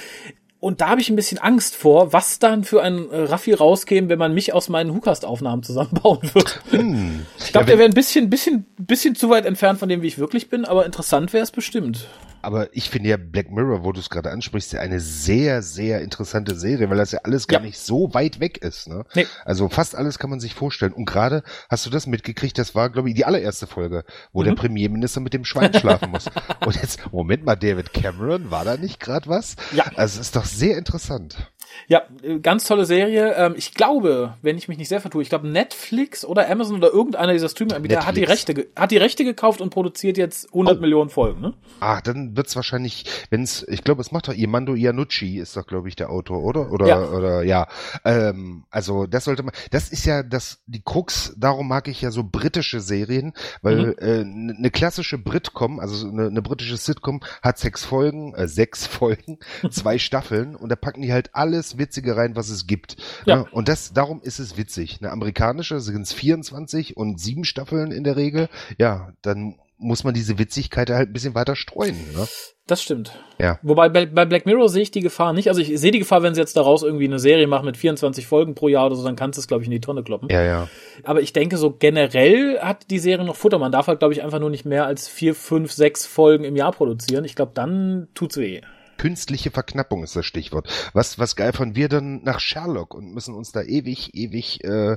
Und da habe ich ein bisschen Angst vor, was dann für ein äh, Raffi rauskäme, wenn man mich aus meinen Hookast-Aufnahmen zusammenbauen würde. Hm. Ich glaube, der wäre ein bisschen, bisschen, bisschen zu weit entfernt von dem, wie ich wirklich bin, aber interessant wäre es bestimmt. Aber ich finde ja Black Mirror, wo du es gerade ansprichst, ja eine sehr, sehr interessante Serie, weil das ja alles gar Ja. nicht so weit weg ist. Ne? Nee. Also fast alles kann man sich vorstellen. Und gerade hast du das mitgekriegt, das war, glaube ich, die allererste Folge, wo Mhm. der Premierminister mit dem Schwein schlafen muss. Und jetzt, Moment mal, David Cameron, war da nicht gerade was? Ja. Also es ist doch sehr interessant. Ja, äh, ganz tolle Serie. Ähm, Ich glaube, wenn ich mich nicht sehr vertue, ich glaube Netflix oder Amazon oder irgendeiner dieser Streaming-Anbieter hat die. Rechte, hat die Rechte gekauft und produziert jetzt 100 Oh. Millionen Folgen. Ne? Ah, dann wird's wahrscheinlich, wenn's, ich glaube, es macht doch Imando Iannucci, ist doch, glaube ich, der Autor, oder? Oder, Ja. oder, ja. Ähm, also, das sollte man, das ist ja das, die Krux, darum mag ich ja so britische Serien, weil, Mhm. äh, eine klassische Britcom, also so eine, eine britische Sitcom, hat sechs Folgen, äh, sechs (laughs) Folgen, zwei Staffeln, und da packen die halt alles Witzige rein, was es gibt. Ja. Ne? Und das, darum ist es witzig. Eine amerikanische sind es 24 und sieben Staffeln in der Regel. Ja, dann muss man diese Witzigkeit halt ein bisschen weiter streuen. Ne? Das stimmt. Ja. Wobei bei, bei Black Mirror sehe ich die Gefahr nicht. Also ich sehe die Gefahr, wenn sie jetzt daraus irgendwie eine Serie machen mit 24 Folgen pro Jahr oder so, dann kannst du es, glaube ich, in die Tonne kloppen. Ja, ja. Aber ich denke, so generell hat die Serie noch Futter. Man darf halt, glaube ich, einfach nur nicht mehr als vier, fünf, sechs Folgen im Jahr produzieren. Ich glaube, dann tut's weh. Künstliche Verknappung ist das Stichwort. Was, was geil von wir dann nach Sherlock und müssen uns da ewig, ewig äh,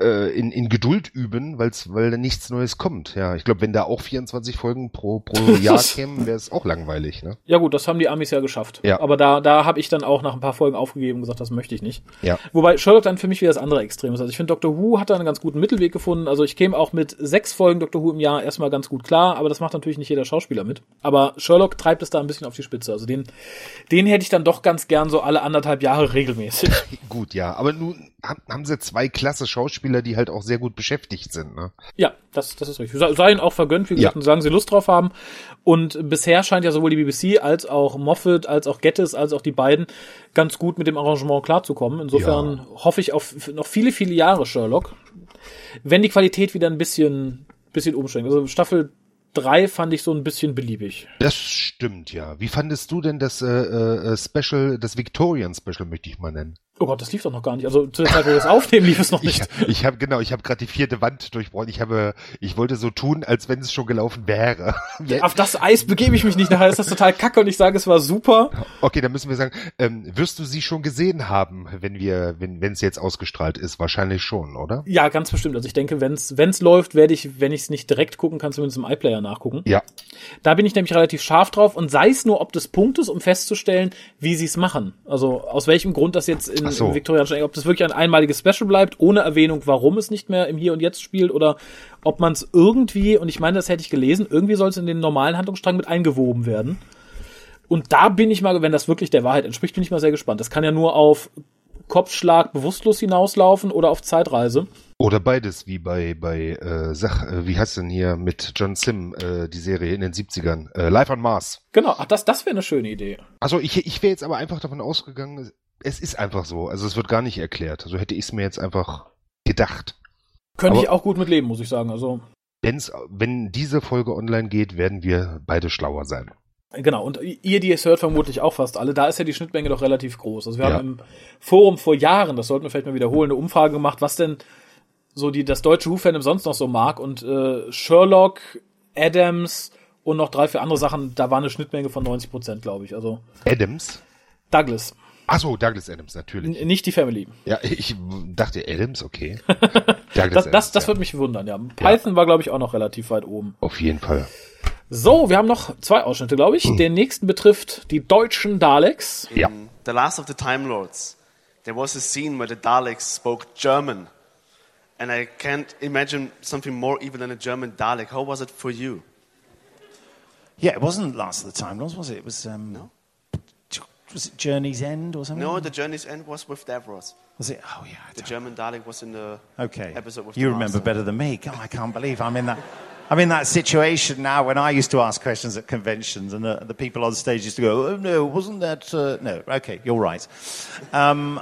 äh, in, in Geduld üben, weil's, weil da nichts Neues kommt. Ja, ich glaube, wenn da auch 24 Folgen pro, pro Jahr (laughs) kämen, wäre es auch langweilig. Ne? Ja gut, das haben die Amis ja geschafft. Ja. Aber da, da habe ich dann auch nach ein paar Folgen aufgegeben und gesagt, das möchte ich nicht. Ja. Wobei Sherlock dann für mich wieder das andere Extrem ist. Also ich finde, Doctor Who hat da einen ganz guten Mittelweg gefunden. Also ich käme auch mit sechs Folgen Doctor Who im Jahr erstmal ganz gut klar, aber das macht natürlich nicht jeder Schauspieler mit. Aber Sherlock treibt es da ein bisschen auf die Spitze. Also den, den hätte ich dann doch ganz gern so alle anderthalb Jahre regelmäßig. (laughs) Gut, ja. Aber nun haben, sie zwei klasse Schauspieler, die halt auch sehr gut beschäftigt sind. Ne? Ja, das, das ist richtig. Sei, sei ihnen auch vergönnt, wie gesagt, Ja. und sagen sie Lust drauf haben. Und bisher scheint ja sowohl die BBC als auch Moffat, als auch Gettis, als auch die beiden ganz gut mit dem Arrangement klarzukommen. Insofern hoffe ich auf noch viele, viele Jahre Sherlock. Wenn die Qualität wieder ein bisschen, bisschen umschwenkt. Also Staffel 3 fand ich so ein bisschen beliebig. Das stimmt, ja. Wie fandest du denn das äh, äh, Special, das Victorian Special, möchte ich mal nennen? Oh Gott, das lief doch noch gar nicht. Also zu der Zeit, wo wir das aufnehmen, lief es noch (laughs) Ich, nicht. ich habe genau, ich habe gerade die vierte Wand durchbrochen. Ich habe, ich wollte so tun, als wenn es schon gelaufen wäre. (laughs) Auf das Eis begebe ich mich nicht. Nachher ist das total kacke und ich sage, es war super. Okay, dann müssen wir sagen, ähm, wirst du sie schon gesehen haben, wenn wir, wenn wenn es jetzt ausgestrahlt ist? Wahrscheinlich schon, oder? Ja, ganz bestimmt. Also ich denke, wenn es läuft, werde ich, wenn ich es nicht direkt gucken kann, zumindest im iPlayer nachgucken. Ja. Da bin ich nämlich relativ scharf drauf und sei es nur ob des Punktes, um festzustellen, wie sie es machen. Also aus welchem Grund das jetzt in, so. im Viktorianischen, ob das wirklich ein einmaliges Special bleibt, ohne Erwähnung, warum es nicht mehr im Hier und Jetzt spielt oder ob man es irgendwie, und ich meine, das hätte ich gelesen, irgendwie soll es in den normalen Handlungsstrang mit eingewoben werden. Und da bin ich mal, wenn das wirklich der Wahrheit entspricht, bin ich mal sehr gespannt. Das kann ja nur auf Kopfschlag bewusstlos hinauslaufen oder auf Zeitreise. Oder beides, wie bei, bei äh, Sach, äh, wie heißt denn hier mit John Sim, äh, die Serie in den 70ern? Äh, Live on Mars. Genau, ach, das, das wäre eine schöne Idee. Also ich, ich wäre jetzt aber einfach davon ausgegangen, es ist einfach so. Also es wird gar nicht erklärt. So hätte ich es mir jetzt einfach gedacht. Könnte Aber- ich auch gut mit leben, muss ich sagen. Also, Wenn's, wenn diese Folge online geht, werden wir beide schlauer sein. genau. Und ihr, die es hört, vermutlich auch fast alle. Da ist ja die Schnittmenge doch relativ groß. Also wir Ja. haben im Forum vor Jahren, das sollten wir vielleicht mal wiederholen, eine Umfrage gemacht, was denn so die, das deutsche Who-Fandom sonst noch so mag. Und äh, Sherlock, Adams und noch drei, vier andere Sachen, da war eine Schnittmenge von 90 Prozent, glaube ich. Also Adams? Douglas, Achso, Douglas Adams, natürlich. n- nicht die Family. Ja, ich dachte Adams, okay. (laughs) Douglas Das, das, das ja. wird mich wundern, ja. Python war, glaube ich, auch noch relativ weit oben. Auf jeden Fall. So, wir haben noch zwei Ausschnitte, glaube ich. Den nächsten betrifft die deutschen Daleks. Ja. In The Last of the Time Lords, there was a scene where the Daleks spoke German. And I can't imagine something more evil than a German Dalek. How was it for you? Yeah, it wasn't Last of the Time Lords, was it? It was, um, No. Was it Journey's End or something? No, the journey's end was with Davros. Was it? Oh, yeah. The German Dalek was in the Okay. episode with you remember master. better than me. God, I can't believe I'm in that. I'm in that situation now when I used to ask questions at conventions and the, the people on stage used to go, oh, no, wasn't that. Uh, no, okay, you're right. Um,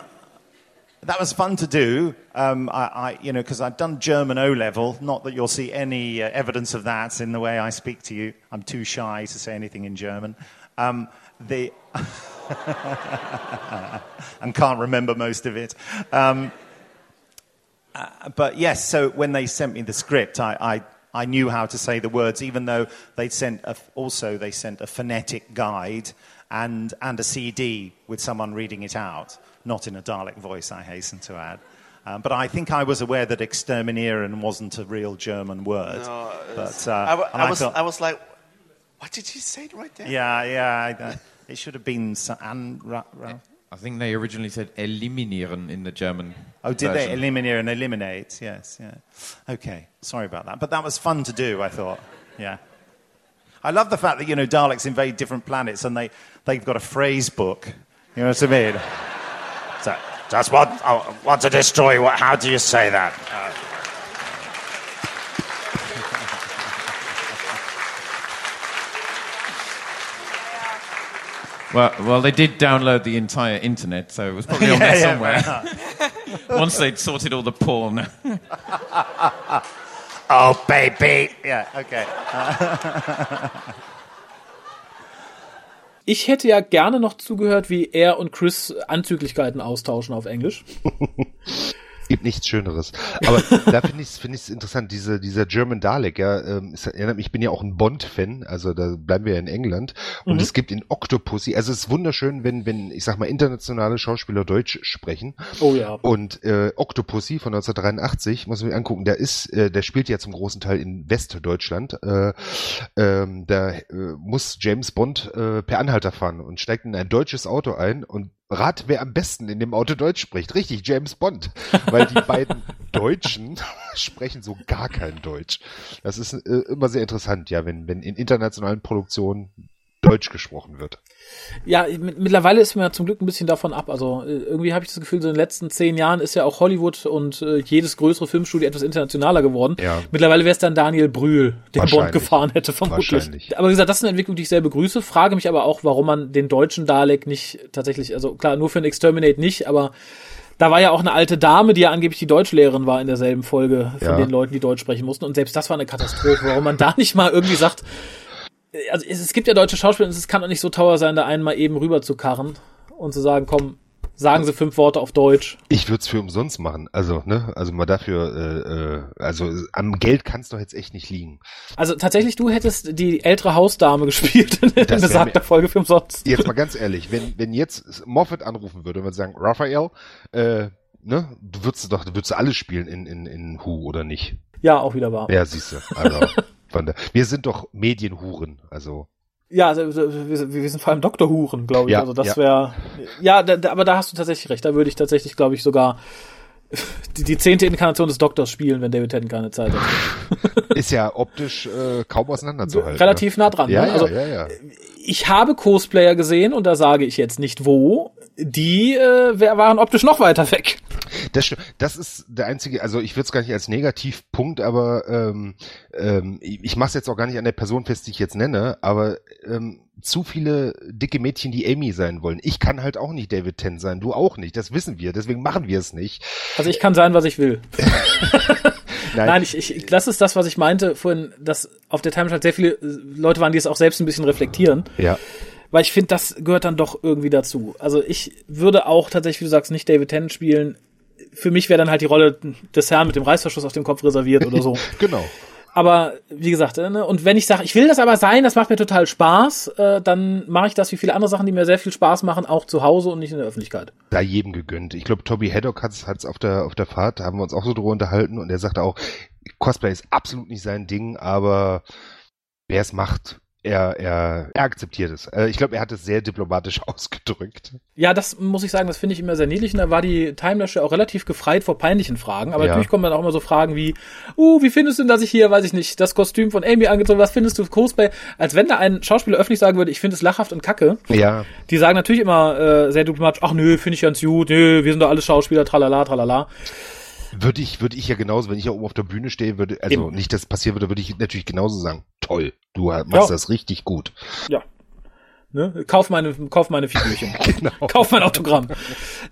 that was fun to do, um, I, I, you know, because I'd done German O level. Not that you'll see any uh, evidence of that in the way I speak to you. I'm too shy to say anything in German. Um, the (laughs) (laughs) and can't remember most of it. Um, but yes, so when they sent me the script, I, I, I knew how to say the words, even though they'd sent a, also they sent a phonetic guide and, and a CD with someone reading it out, not in a Dalek voice, I hasten to add. Um, but I think I was aware that exterminieren wasn't a real German word. No, but uh, I, wa- I was, thought- I was like, what did you say right there? yeah, yeah, I, uh, it should have been some, and, ra, ra, I think they originally said eliminieren in the German. Oh, did they version. eliminate and eliminate? Yes, yeah. Okay, sorry about that. But that was fun to do, I thought. Yeah. I love the fact that, you know, Daleks invade different planets and they, they've got a phrase book. You know what I mean? (laughs) So, just want, I want to destroy what, how do you say that? Uh, Well, well, they did download the entire internet, so it was probably on (laughs) Yeah, there yeah, somewhere. (laughs) Once they'd sorted all the porn. (laughs) oh, baby. Yeah, okay. Ich hätte ja gerne noch zugehört, wie er und Chris Anzüglichkeiten austauschen auf Englisch. Gibt nichts Schöneres. Aber da finde ich es find ich's interessant, diese, dieser German Dalek, ja, ähm, es erinnert mich, ich bin ja auch ein Bond-Fan, also da bleiben wir ja in England. Und Mhm. es gibt in Octopussy, also es ist wunderschön, wenn, wenn, ich sag mal, internationale Schauspieler Deutsch sprechen. Oh ja. Und äh, Octopussy von 1983, muss man sich angucken, der ist, äh, der spielt ja zum großen Teil in Westdeutschland. Äh, ähm, da äh, muss James Bond äh, per Anhalter fahren und steigt in ein deutsches Auto ein und rat, wer am besten in dem Auto Deutsch spricht. Richtig, James Bond. Weil die beiden (laughs) Deutschen (laughs) sprechen so gar kein Deutsch. Das ist äh, immer sehr interessant, ja, wenn, wenn in internationalen Produktionen Deutsch gesprochen wird. Ja, mit- mittlerweile ist mir zum Glück ein bisschen davon ab. Also äh, irgendwie habe ich das Gefühl, so in den letzten zehn Jahren ist ja auch Hollywood und äh, jedes größere Filmstudio etwas internationaler geworden. Ja. Mittlerweile wäre es dann Daniel Brühl, der Bond gefahren hätte, vermutlich. Aber wie gesagt, das ist eine Entwicklung, die ich sehr begrüße. Frage mich aber auch, warum man den deutschen Dalek nicht tatsächlich, also klar, nur für ein Exterminate nicht, aber da war ja auch eine alte Dame, die ja angeblich die Deutschlehrerin war in derselben Folge von Ja. den Leuten, die Deutsch sprechen mussten. Und selbst das war eine Katastrophe, warum man da nicht mal irgendwie sagt, also es, es gibt ja deutsche Schauspieler und es kann doch nicht so teuer sein, da einen mal eben rüber zu karren und zu sagen, komm, sagen Sie fünf Worte auf Deutsch. Ich würde es für umsonst machen. Also, ne, also mal dafür, äh, äh, also am Geld kann es doch jetzt echt nicht liegen. Also tatsächlich, du hättest die ältere Hausdame (laughs) gespielt in wär besagter Folge für umsonst. Jetzt mal ganz ehrlich, wenn, wenn jetzt Moffat anrufen würde und würde sagen, Raphael, äh, ne, du würdest doch, du würdest alle spielen in, in, in Who oder nicht? Ja, auch wieder wahr. Ja, siehst du. Also, (laughs) von der, wir sind doch Medienhuren, also. Ja, also, wir, wir sind vor allem Doktorhuren, glaube ich. Ja, also das ja. wäre, ja, da, da, aber da hast du tatsächlich recht. Da würde ich tatsächlich, glaube ich, sogar die, die zehnte Inkarnation des Doktors spielen, wenn David Tennant keine Zeit hat. (laughs) Ist ja optisch äh, kaum auseinanderzuhalten. Relativ nah dran. Ja, ne? ja, also, ja, ja. ich habe Cosplayer gesehen und da sage ich jetzt nicht wo. Die äh, waren optisch noch weiter weg. Das, stimmt. das ist der einzige, also ich würde es gar nicht als Negativpunkt, aber ähm, ähm, ich, mache es jetzt auch gar nicht an der Person fest, die ich jetzt nenne, aber ähm, zu viele dicke Mädchen, die Amy sein wollen. Ich kann halt auch nicht David Tennant sein, du auch nicht, das wissen wir, deswegen machen wir es nicht. Also ich kann sein, was ich will. (laughs) Nein, Nein, ich, ich, das ist das, was ich meinte vorhin, dass auf der Timeline halt sehr viele Leute waren, die es auch selbst ein bisschen reflektieren. ja, Weil ich finde, das gehört dann doch irgendwie dazu. Also ich würde auch tatsächlich, wie du sagst, nicht David Tennant spielen. Für mich wäre dann halt die Rolle des Herrn mit dem Reißverschluss auf dem Kopf reserviert oder so. (laughs) genau. Aber wie gesagt, äh, ne? und wenn ich sage, ich will das aber sein, das macht mir total Spaß, äh, dann mache ich das wie viele andere Sachen, die mir sehr viel Spaß machen, auch zu Hause und nicht in der Öffentlichkeit. Da jedem gegönnt. Ich glaube, Toby Haddock hat es auf der auf der Fahrt, da haben wir uns auch so drüber unterhalten und er sagte auch, Cosplay ist absolut nicht sein Ding, aber wer es macht, er, er, er akzeptiert es. Äh, ich glaube, er hat es sehr diplomatisch (laughs) ausgedrückt. Ja, das muss ich sagen, das finde ich immer sehr niedlich. Und da war die Timelashe auch relativ gefreit vor peinlichen Fragen. Aber Ja. natürlich kommen dann auch immer so Fragen wie, uh, wie findest du denn, dass ich hier, weiß ich nicht, das Kostüm von Amy angezogen, was findest du Cosplay? Als wenn da ein Schauspieler öffentlich sagen würde, ich finde es lachhaft und kacke. Ja, Die sagen natürlich immer äh, sehr diplomatisch, ach nö, finde ich ganz gut, nö, wir sind doch alle Schauspieler, tralala, tralala. würde ich, würde ich ja genauso, wenn ich ja oben auf der Bühne stehe, würde, also Eben. nicht, dass es passieren würde, würde ich natürlich genauso sagen, toll, du machst Ja. das richtig gut. Ja. Ne? Kauf meine, kauf meine Figürchen. (laughs) Genau. Kauf mein Autogramm.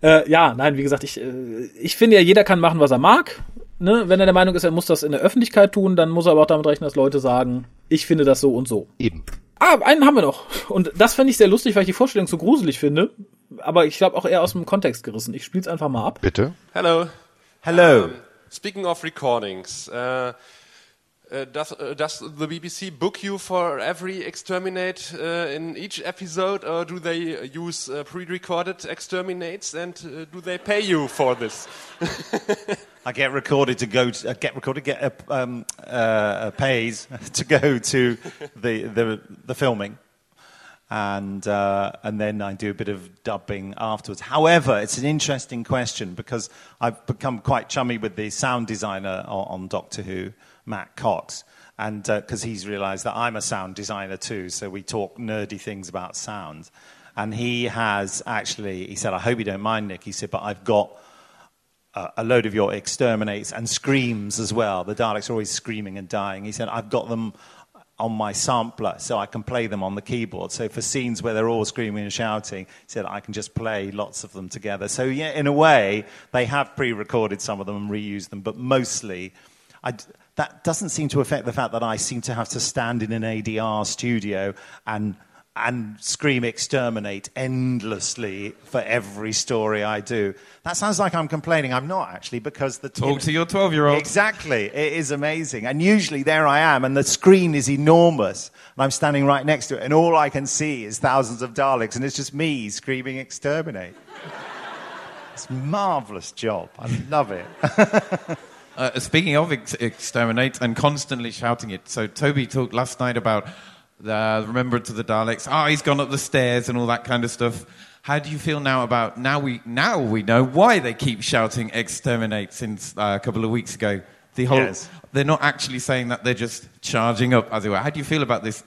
äh, ja, nein, wie gesagt, ich, äh, ich finde ja, jeder kann machen, was er mag. Ne? Wenn er der Meinung ist, er muss das in der Öffentlichkeit tun, dann muss er aber auch damit rechnen, dass Leute sagen, ich finde das so und so. Eben. Ah, einen haben wir noch. Und das fände ich sehr lustig, weil ich die Vorstellung so gruselig finde. Aber ich glaube auch eher aus dem Kontext gerissen. Ich spiele es einfach mal ab. Bitte? Hello. Hello. Um, speaking of recordings, uh, uh, does, uh, does the BBC book you for every exterminate uh, in each episode, or do they uh, use uh, pre-recorded exterminates, and do they pay you for this? (laughs) I get recorded to go to, get recorded, get um, pays (laughs) to go to the, the, the filming. And, and then I do a bit of dubbing afterwards. However, it's an interesting question because I've become quite chummy with the sound designer on, on Doctor Who, Matt Cox, and because he's realized that I'm a sound designer too, so we talk nerdy things about sound. And he has actually, he said, I hope you don't mind, Nick. He said, but I've got uh, a load of your exterminates and screams as well. The Daleks are always screaming and dying. He said, I've got them on my sampler so I can play them on the keyboard. So for scenes where they're all screaming and shouting, he said, I can just play lots of them together. So yeah, in a way, they have pre-recorded some of them and reused them, but mostly I that doesn't seem to affect the fact that I seem to have to stand in an ADR studio and and scream exterminate endlessly for every story I do. That sounds like I'm complaining. I'm not actually because the Talk to your 12 year old. Exactly. It is amazing. And usually there I am and the screen is enormous and I'm standing right next to it and all I can see is thousands of Daleks and it's just me screaming exterminate. (laughs) it's a marvelous job. I love it. (laughs) Uh, speaking of ex- exterminate and constantly shouting it, so Toby talked last night about the remembrance of the Daleks. Oh, he's gone up the stairs and all that kind of stuff. How do you feel now about now we now we know why they keep shouting exterminate since uh, a couple of weeks ago. The whole Yes. they're not actually saying that they're just charging up as it were. How do you feel about this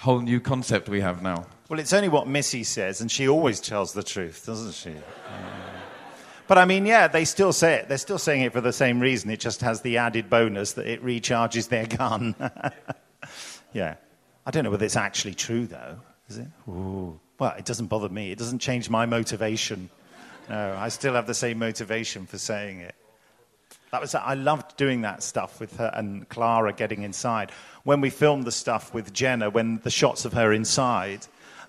whole new concept we have now? Well, it's only what Missy says, and she always tells the truth, doesn't she? But I mean, yeah, they still say it. They're still saying it for the same reason. It just has the added bonus that it recharges their gun. (laughs) yeah. I don't know whether it's actually true, though. Is it? Ooh. Well, it doesn't bother me. It doesn't change my motivation. No, I still have the same motivation for saying it. That was, I loved doing that stuff with her and Clara getting inside. When we filmed the stuff with Jenna, when the shots of her inside,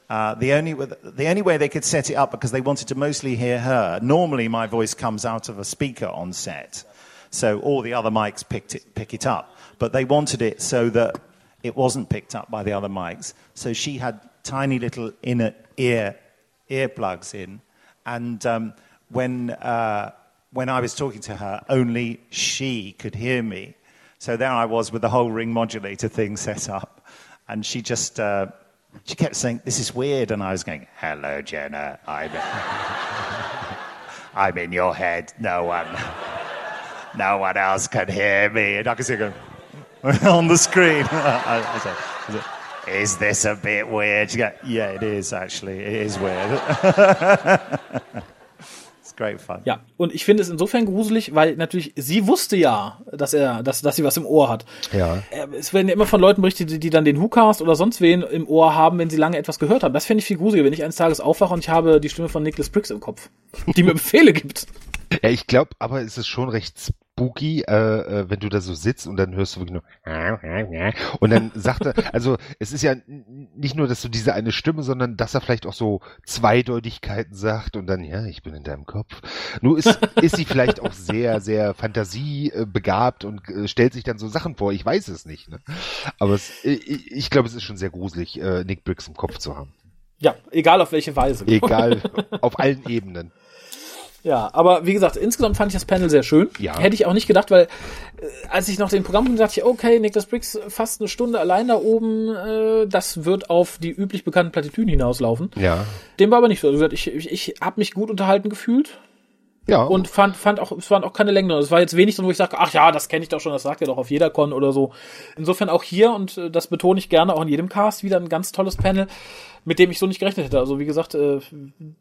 uh, the, only, the only way they could set it up, because they wanted to mostly hear her, normally my voice comes out of a speaker on set. So all the other mics picked it, pick it up. But they wanted it so that it wasn't picked up by the other mics. So she had tiny little inner ear earplugs in. And um, when, uh, when I was talking to her, only she could hear me. So there I was with the whole ring modulator thing set up. And she just, uh, she kept saying, This is weird. And I was going, Hello, Jenna. I'm, (laughs) I'm in your head. No one, no one else can hear me. And I could see her going (laughs) on the screen. (laughs) I, I said, I said, is this a bit weird? She go, yeah, it is actually. It is weird. It's great fun. Ja, und ich finde es insofern gruselig, weil natürlich sie wusste ja, dass er, dass, dass sie was im Ohr hat. Ja. Äh, Es werden ja immer von Leuten berichtet, die, die dann den WhoCast oder sonst wen im Ohr haben, wenn sie lange etwas gehört haben. Das fände ich viel gruseliger, wenn ich eines Tages aufwache und ich habe die Stimme von Nicholas Briggs im Kopf, die mir Befehle gibt. Ja, ich glaube, aber es ist schon recht spooky, äh, äh, wenn du da so sitzt und dann hörst du wirklich nur (laughs) und dann sagt er, also es ist ja nicht nur, dass du diese eine Stimme, sondern dass er vielleicht auch so Zweideutigkeiten sagt und dann, ja, ich bin in deinem Kopf. Nur ist, ist sie vielleicht auch sehr, sehr fantasiebegabt und äh, stellt sich dann so Sachen vor. Ich weiß es nicht. Ne? Aber es, ich, ich glaube, es ist schon sehr gruselig, äh, Nick Briggs im Kopf zu haben. Ja, egal auf welche Weise. Egal, (laughs) auf allen Ebenen. Ja, aber wie gesagt, insgesamt fand ich das Panel sehr schön. Ja. Hätte ich auch nicht gedacht, weil äh, als ich noch den Programm dachte ich, okay, Nicholas Briggs fast eine Stunde allein da oben, äh, das wird auf die üblich bekannten Plattitüden hinauslaufen. Ja. Dem war aber nicht so. Also Ich, ich, ich habe mich gut unterhalten gefühlt Ja. und fand, fand auch, es waren auch keine Längen drin. Es war jetzt wenig drin, wo ich sage, ach ja, das kenne ich doch schon, das sagt er doch auf jeder Con oder so. Insofern auch hier, und äh, das betone ich gerne auch in jedem Cast, wieder ein ganz tolles Panel, mit dem ich so nicht gerechnet hätte. Also wie gesagt, äh,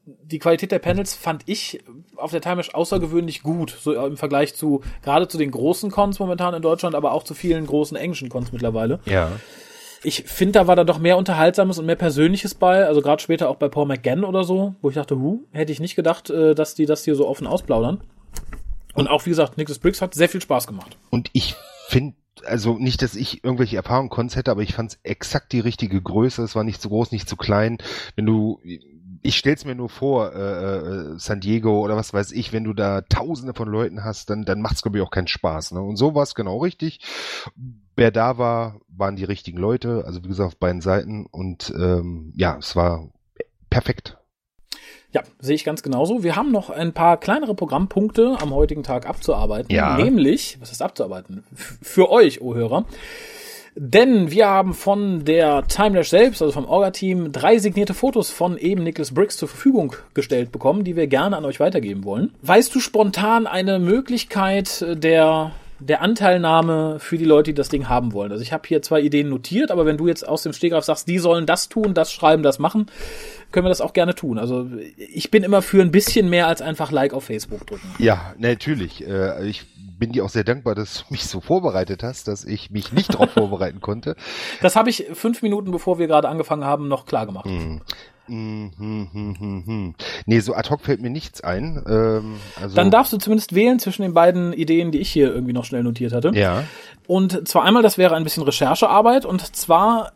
die Qualität der Panels fand ich auf der Timesh außergewöhnlich gut, so im Vergleich zu, gerade zu den großen Cons momentan in Deutschland, aber auch zu vielen großen englischen Cons mittlerweile. ja. Ich finde, da war da doch mehr Unterhaltsames und mehr Persönliches bei. Also gerade später auch bei Paul McGann oder so, wo ich dachte, hu, hätte ich nicht gedacht, äh, dass die das hier so offen ausplaudern. Und auch, wie gesagt, Nicholas Briggs hat sehr viel Spaß gemacht. Und ich finde, also nicht, dass ich irgendwelche Erfahrungen konntest hätte, aber ich fand es exakt die richtige Größe. Es war nicht zu groß, nicht zu klein. Wenn du, ich stell's mir nur vor, äh, äh, San Diego oder was weiß ich, wenn du da Tausende von Leuten hast, dann dann macht's glaube ich auch keinen Spaß. Ne? Und so war es genau richtig. Wer da war, waren die richtigen Leute. Also wie gesagt auf beiden Seiten und ähm, ja, es war perfekt. Ja, sehe ich ganz genauso. Wir haben noch ein paar kleinere Programmpunkte am heutigen Tag abzuarbeiten. Ja. Nämlich, was ist abzuarbeiten? F für euch, oh Hörer. Denn wir haben von der Timelash selbst, also vom Orga-Team, drei signierte Fotos von eben Nicholas Briggs zur Verfügung gestellt bekommen, die wir gerne an euch weitergeben wollen. Weißt du spontan eine Möglichkeit der der Anteilnahme für die Leute, die das Ding haben wollen. Also ich habe hier zwei Ideen notiert, aber wenn du jetzt aus dem Stegreif sagst, die sollen das tun, das schreiben, das machen, können wir das auch gerne tun. Also ich bin immer für ein bisschen mehr als einfach Like auf Facebook drücken. Ja, natürlich. Äh, ich bin dir auch sehr dankbar, dass du mich so vorbereitet hast, dass ich mich nicht darauf (laughs) vorbereiten konnte. Das habe ich fünf Minuten, bevor wir gerade angefangen haben, noch klar gemacht. Mhm. Mhm, hm, hm, hm, hm. Nee, so ad hoc fällt mir nichts ein. Ähm, also, Dann darfst du zumindest wählen zwischen den beiden Ideen, die ich hier irgendwie noch schnell notiert hatte. Ja. Und zwar einmal, das wäre ein bisschen Recherchearbeit und zwar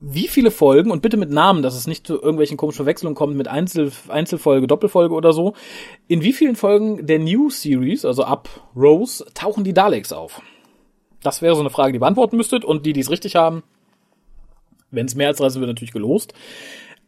wie viele Folgen, und bitte mit Namen, dass es nicht zu irgendwelchen komischen Verwechslungen kommt mit Einzel Einzelfolge, Doppelfolge oder so, in wie vielen Folgen der New Series, also ab Rose, tauchen die Daleks auf? Das wäre so eine Frage, die ihr beantworten müsstet, und die, die es richtig haben, wenn es mehr als drei sind, wird natürlich gelost.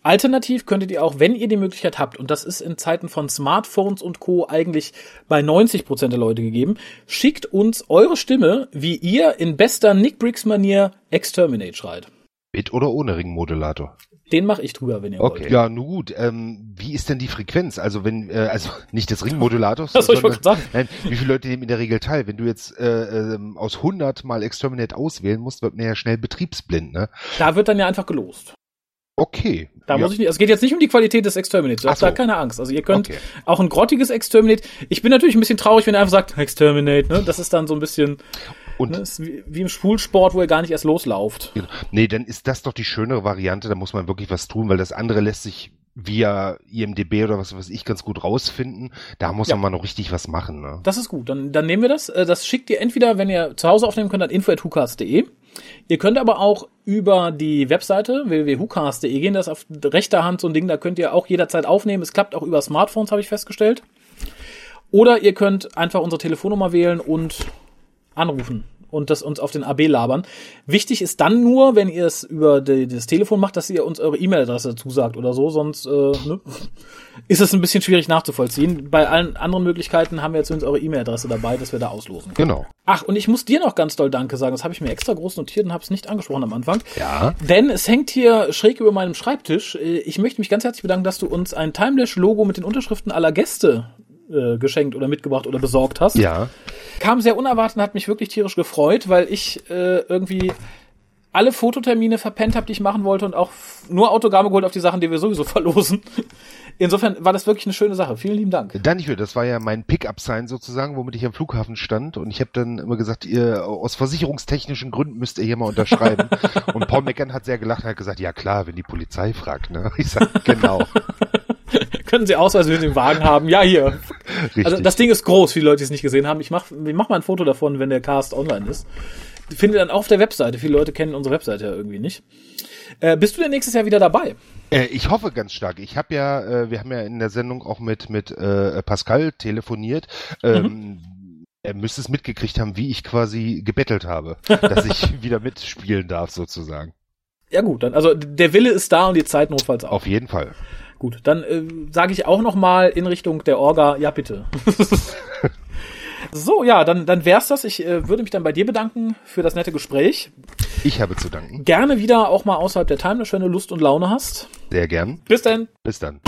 Alternativ könntet ihr auch, wenn ihr die Möglichkeit habt, und das ist in Zeiten von Smartphones und Co. eigentlich bei 90 Prozent der Leute gegeben, schickt uns eure Stimme, wie ihr in bester Nick Briggs Manier Exterminate schreit. Mit oder ohne Ringmodulator? Den mache ich drüber, wenn ihr Okay. wollt. Ja, nun gut. Ähm, wie ist denn die Frequenz? Also wenn, äh, also (laughs) nicht des Ringmodulators, (laughs) Das wollte ich gerade sagen. nein, wie viele Leute nehmen in der Regel teil? Wenn du jetzt äh, ähm, aus 100 mal Exterminate auswählen musst, wird man ja schnell betriebsblind, ne? Da wird dann ja einfach gelost. Okay. Da ja. muss ich nicht, es geht jetzt nicht um die Qualität des Exterminates. Ach Habt da so. keine Angst. Also ihr könnt Okay. auch ein grottiges Exterminate. Ich bin natürlich ein bisschen traurig, wenn ihr einfach sagt, Exterminate, ne? Das ist dann so ein bisschen, Und ne? Wie, wie im Schulsport, wo ihr gar nicht erst loslauft. Genau. Nee, dann ist das doch die schönere Variante, da muss man wirklich was tun, weil das andere lässt sich via IMDB oder was weiß ich ganz gut rausfinden. Da muss Ja. man mal noch richtig was machen. Ne? Das ist gut. Dann, dann nehmen wir das. Äh, Das schickt ihr entweder, wenn ihr zu Hause aufnehmen könnt, an info.hucast.de. Ihr könnt aber auch über die Webseite www.hucast.de gehen. Das ist auf rechter Hand so ein Ding, da könnt ihr auch jederzeit aufnehmen. Es klappt auch über Smartphones, habe ich festgestellt. Oder ihr könnt einfach unsere Telefonnummer wählen und anrufen und das uns auf den AB labern. Wichtig ist dann nur, wenn ihr es über die, das Telefon macht, dass ihr uns eure E-Mail-Adresse zusagt oder so, sonst äh, ne, ist es ein bisschen schwierig nachzuvollziehen. Bei allen anderen Möglichkeiten haben wir jetzt übrigens eure E-Mail-Adresse dabei, dass wir da auslosen. Genau. Ach, und ich muss dir noch ganz doll Danke sagen. Das habe ich mir extra groß notiert und habe es nicht angesprochen am Anfang. Ja. Denn es hängt hier schräg über meinem Schreibtisch. Äh, Ich möchte mich ganz herzlich bedanken, dass du uns ein Timelash-Logo mit den Unterschriften aller Gäste äh, geschenkt oder mitgebracht oder besorgt hast. Ja. Kam sehr unerwartet und hat mich wirklich tierisch gefreut, weil ich äh, irgendwie alle Fototermine verpennt habe, die ich machen wollte und auch nur Autogramme geholt auf die Sachen, die wir sowieso (laughs) verlosen. Insofern war das wirklich eine schöne Sache. Vielen lieben Dank. Mehr, das war ja mein Pickup-Sign sozusagen, womit ich am Flughafen stand und ich habe dann immer gesagt, ihr aus versicherungstechnischen Gründen müsst ihr hier mal unterschreiben. (laughs) und Paul Meckern hat sehr gelacht und hat gesagt, ja klar, wenn die Polizei fragt, ne? Ich sag, genau. (laughs) Können Sie Ausweis mit dem Wagen haben? Ja, hier. Richtig. Also das Ding ist groß, viele Leute, die es nicht gesehen haben. Ich mach, ich mach mal ein Foto davon, wenn der Cast online ist. Findet dann auf der Webseite. Viele Leute kennen unsere Webseite ja irgendwie nicht. Äh, bist du denn nächstes Jahr wieder dabei? Äh, ich hoffe ganz stark. Ich habe ja, äh, wir haben ja in der Sendung auch mit mit äh, Pascal telefoniert. Ähm, Er müsste es mitgekriegt haben, wie ich quasi gebettelt habe, dass ich (laughs) wieder mitspielen darf sozusagen. Ja gut, dann also der Wille ist da und die Zeit notfalls auch. Auf jeden Fall. Gut, dann äh, sage ich auch noch mal in Richtung der Orga, ja bitte. (laughs) so, ja, dann dann wär's das. Ich äh, würde mich dann bei dir bedanken für das nette Gespräch. Ich habe zu danken. Gerne wieder auch mal außerhalb der Timeless, wenn du Lust und Laune hast. Sehr gern. Bis dann. Bis dann.